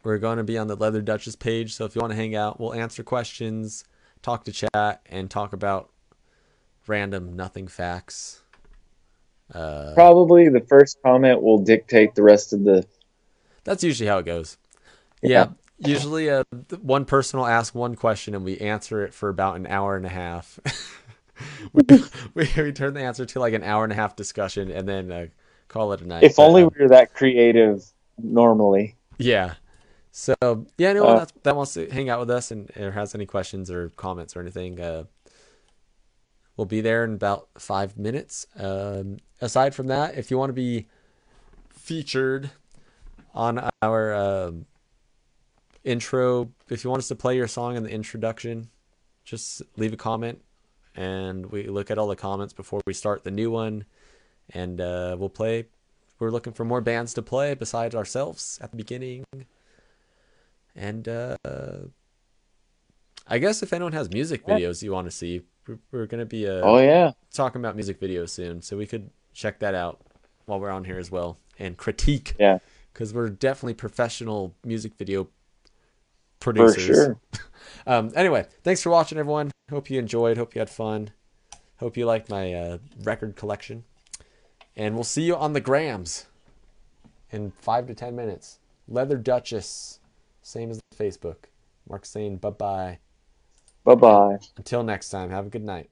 We're going to be on the Leather Duchess page, so if you want to hang out, we'll answer questions, talk to chat, and talk about random nothing facts. Uh, Probably the first comment will dictate the rest of the. that's usually how it goes. Yeah. Yeah, usually uh, one person will ask one question and we answer it for about an hour and a half. <laughs> we, we, we turn the answer to like an hour and a half discussion and then uh, call it a night. If only um, we were that creative normally. Yeah. So yeah, anyone Uh, that's, that wants to hang out with us and or has any questions or comments or anything, uh, we'll be there in about five minutes. Um, aside from that, if you want to be featured on our um, intro, if you want us to play your song in the introduction, just leave a comment, and we look at all the comments before we start the new one, and uh, we'll play. We're looking for more bands to play besides ourselves at the beginning. And uh, I guess if anyone has music videos you want to see, we're, we're going to be uh, Oh yeah, talking about music videos soon, so we could check that out while we're on here as well and critique. Yeah. because we're definitely professional music video for producers. sure. <laughs> Um, anyway, thanks for watching, everyone. Hope you enjoyed. Hope you had fun. Hope you liked my uh, record collection. And we'll see you on the grams in five to ten minutes. Leather Duchess, same as Facebook. Mark saying bye bye. Bye bye. Until next time, have a good night.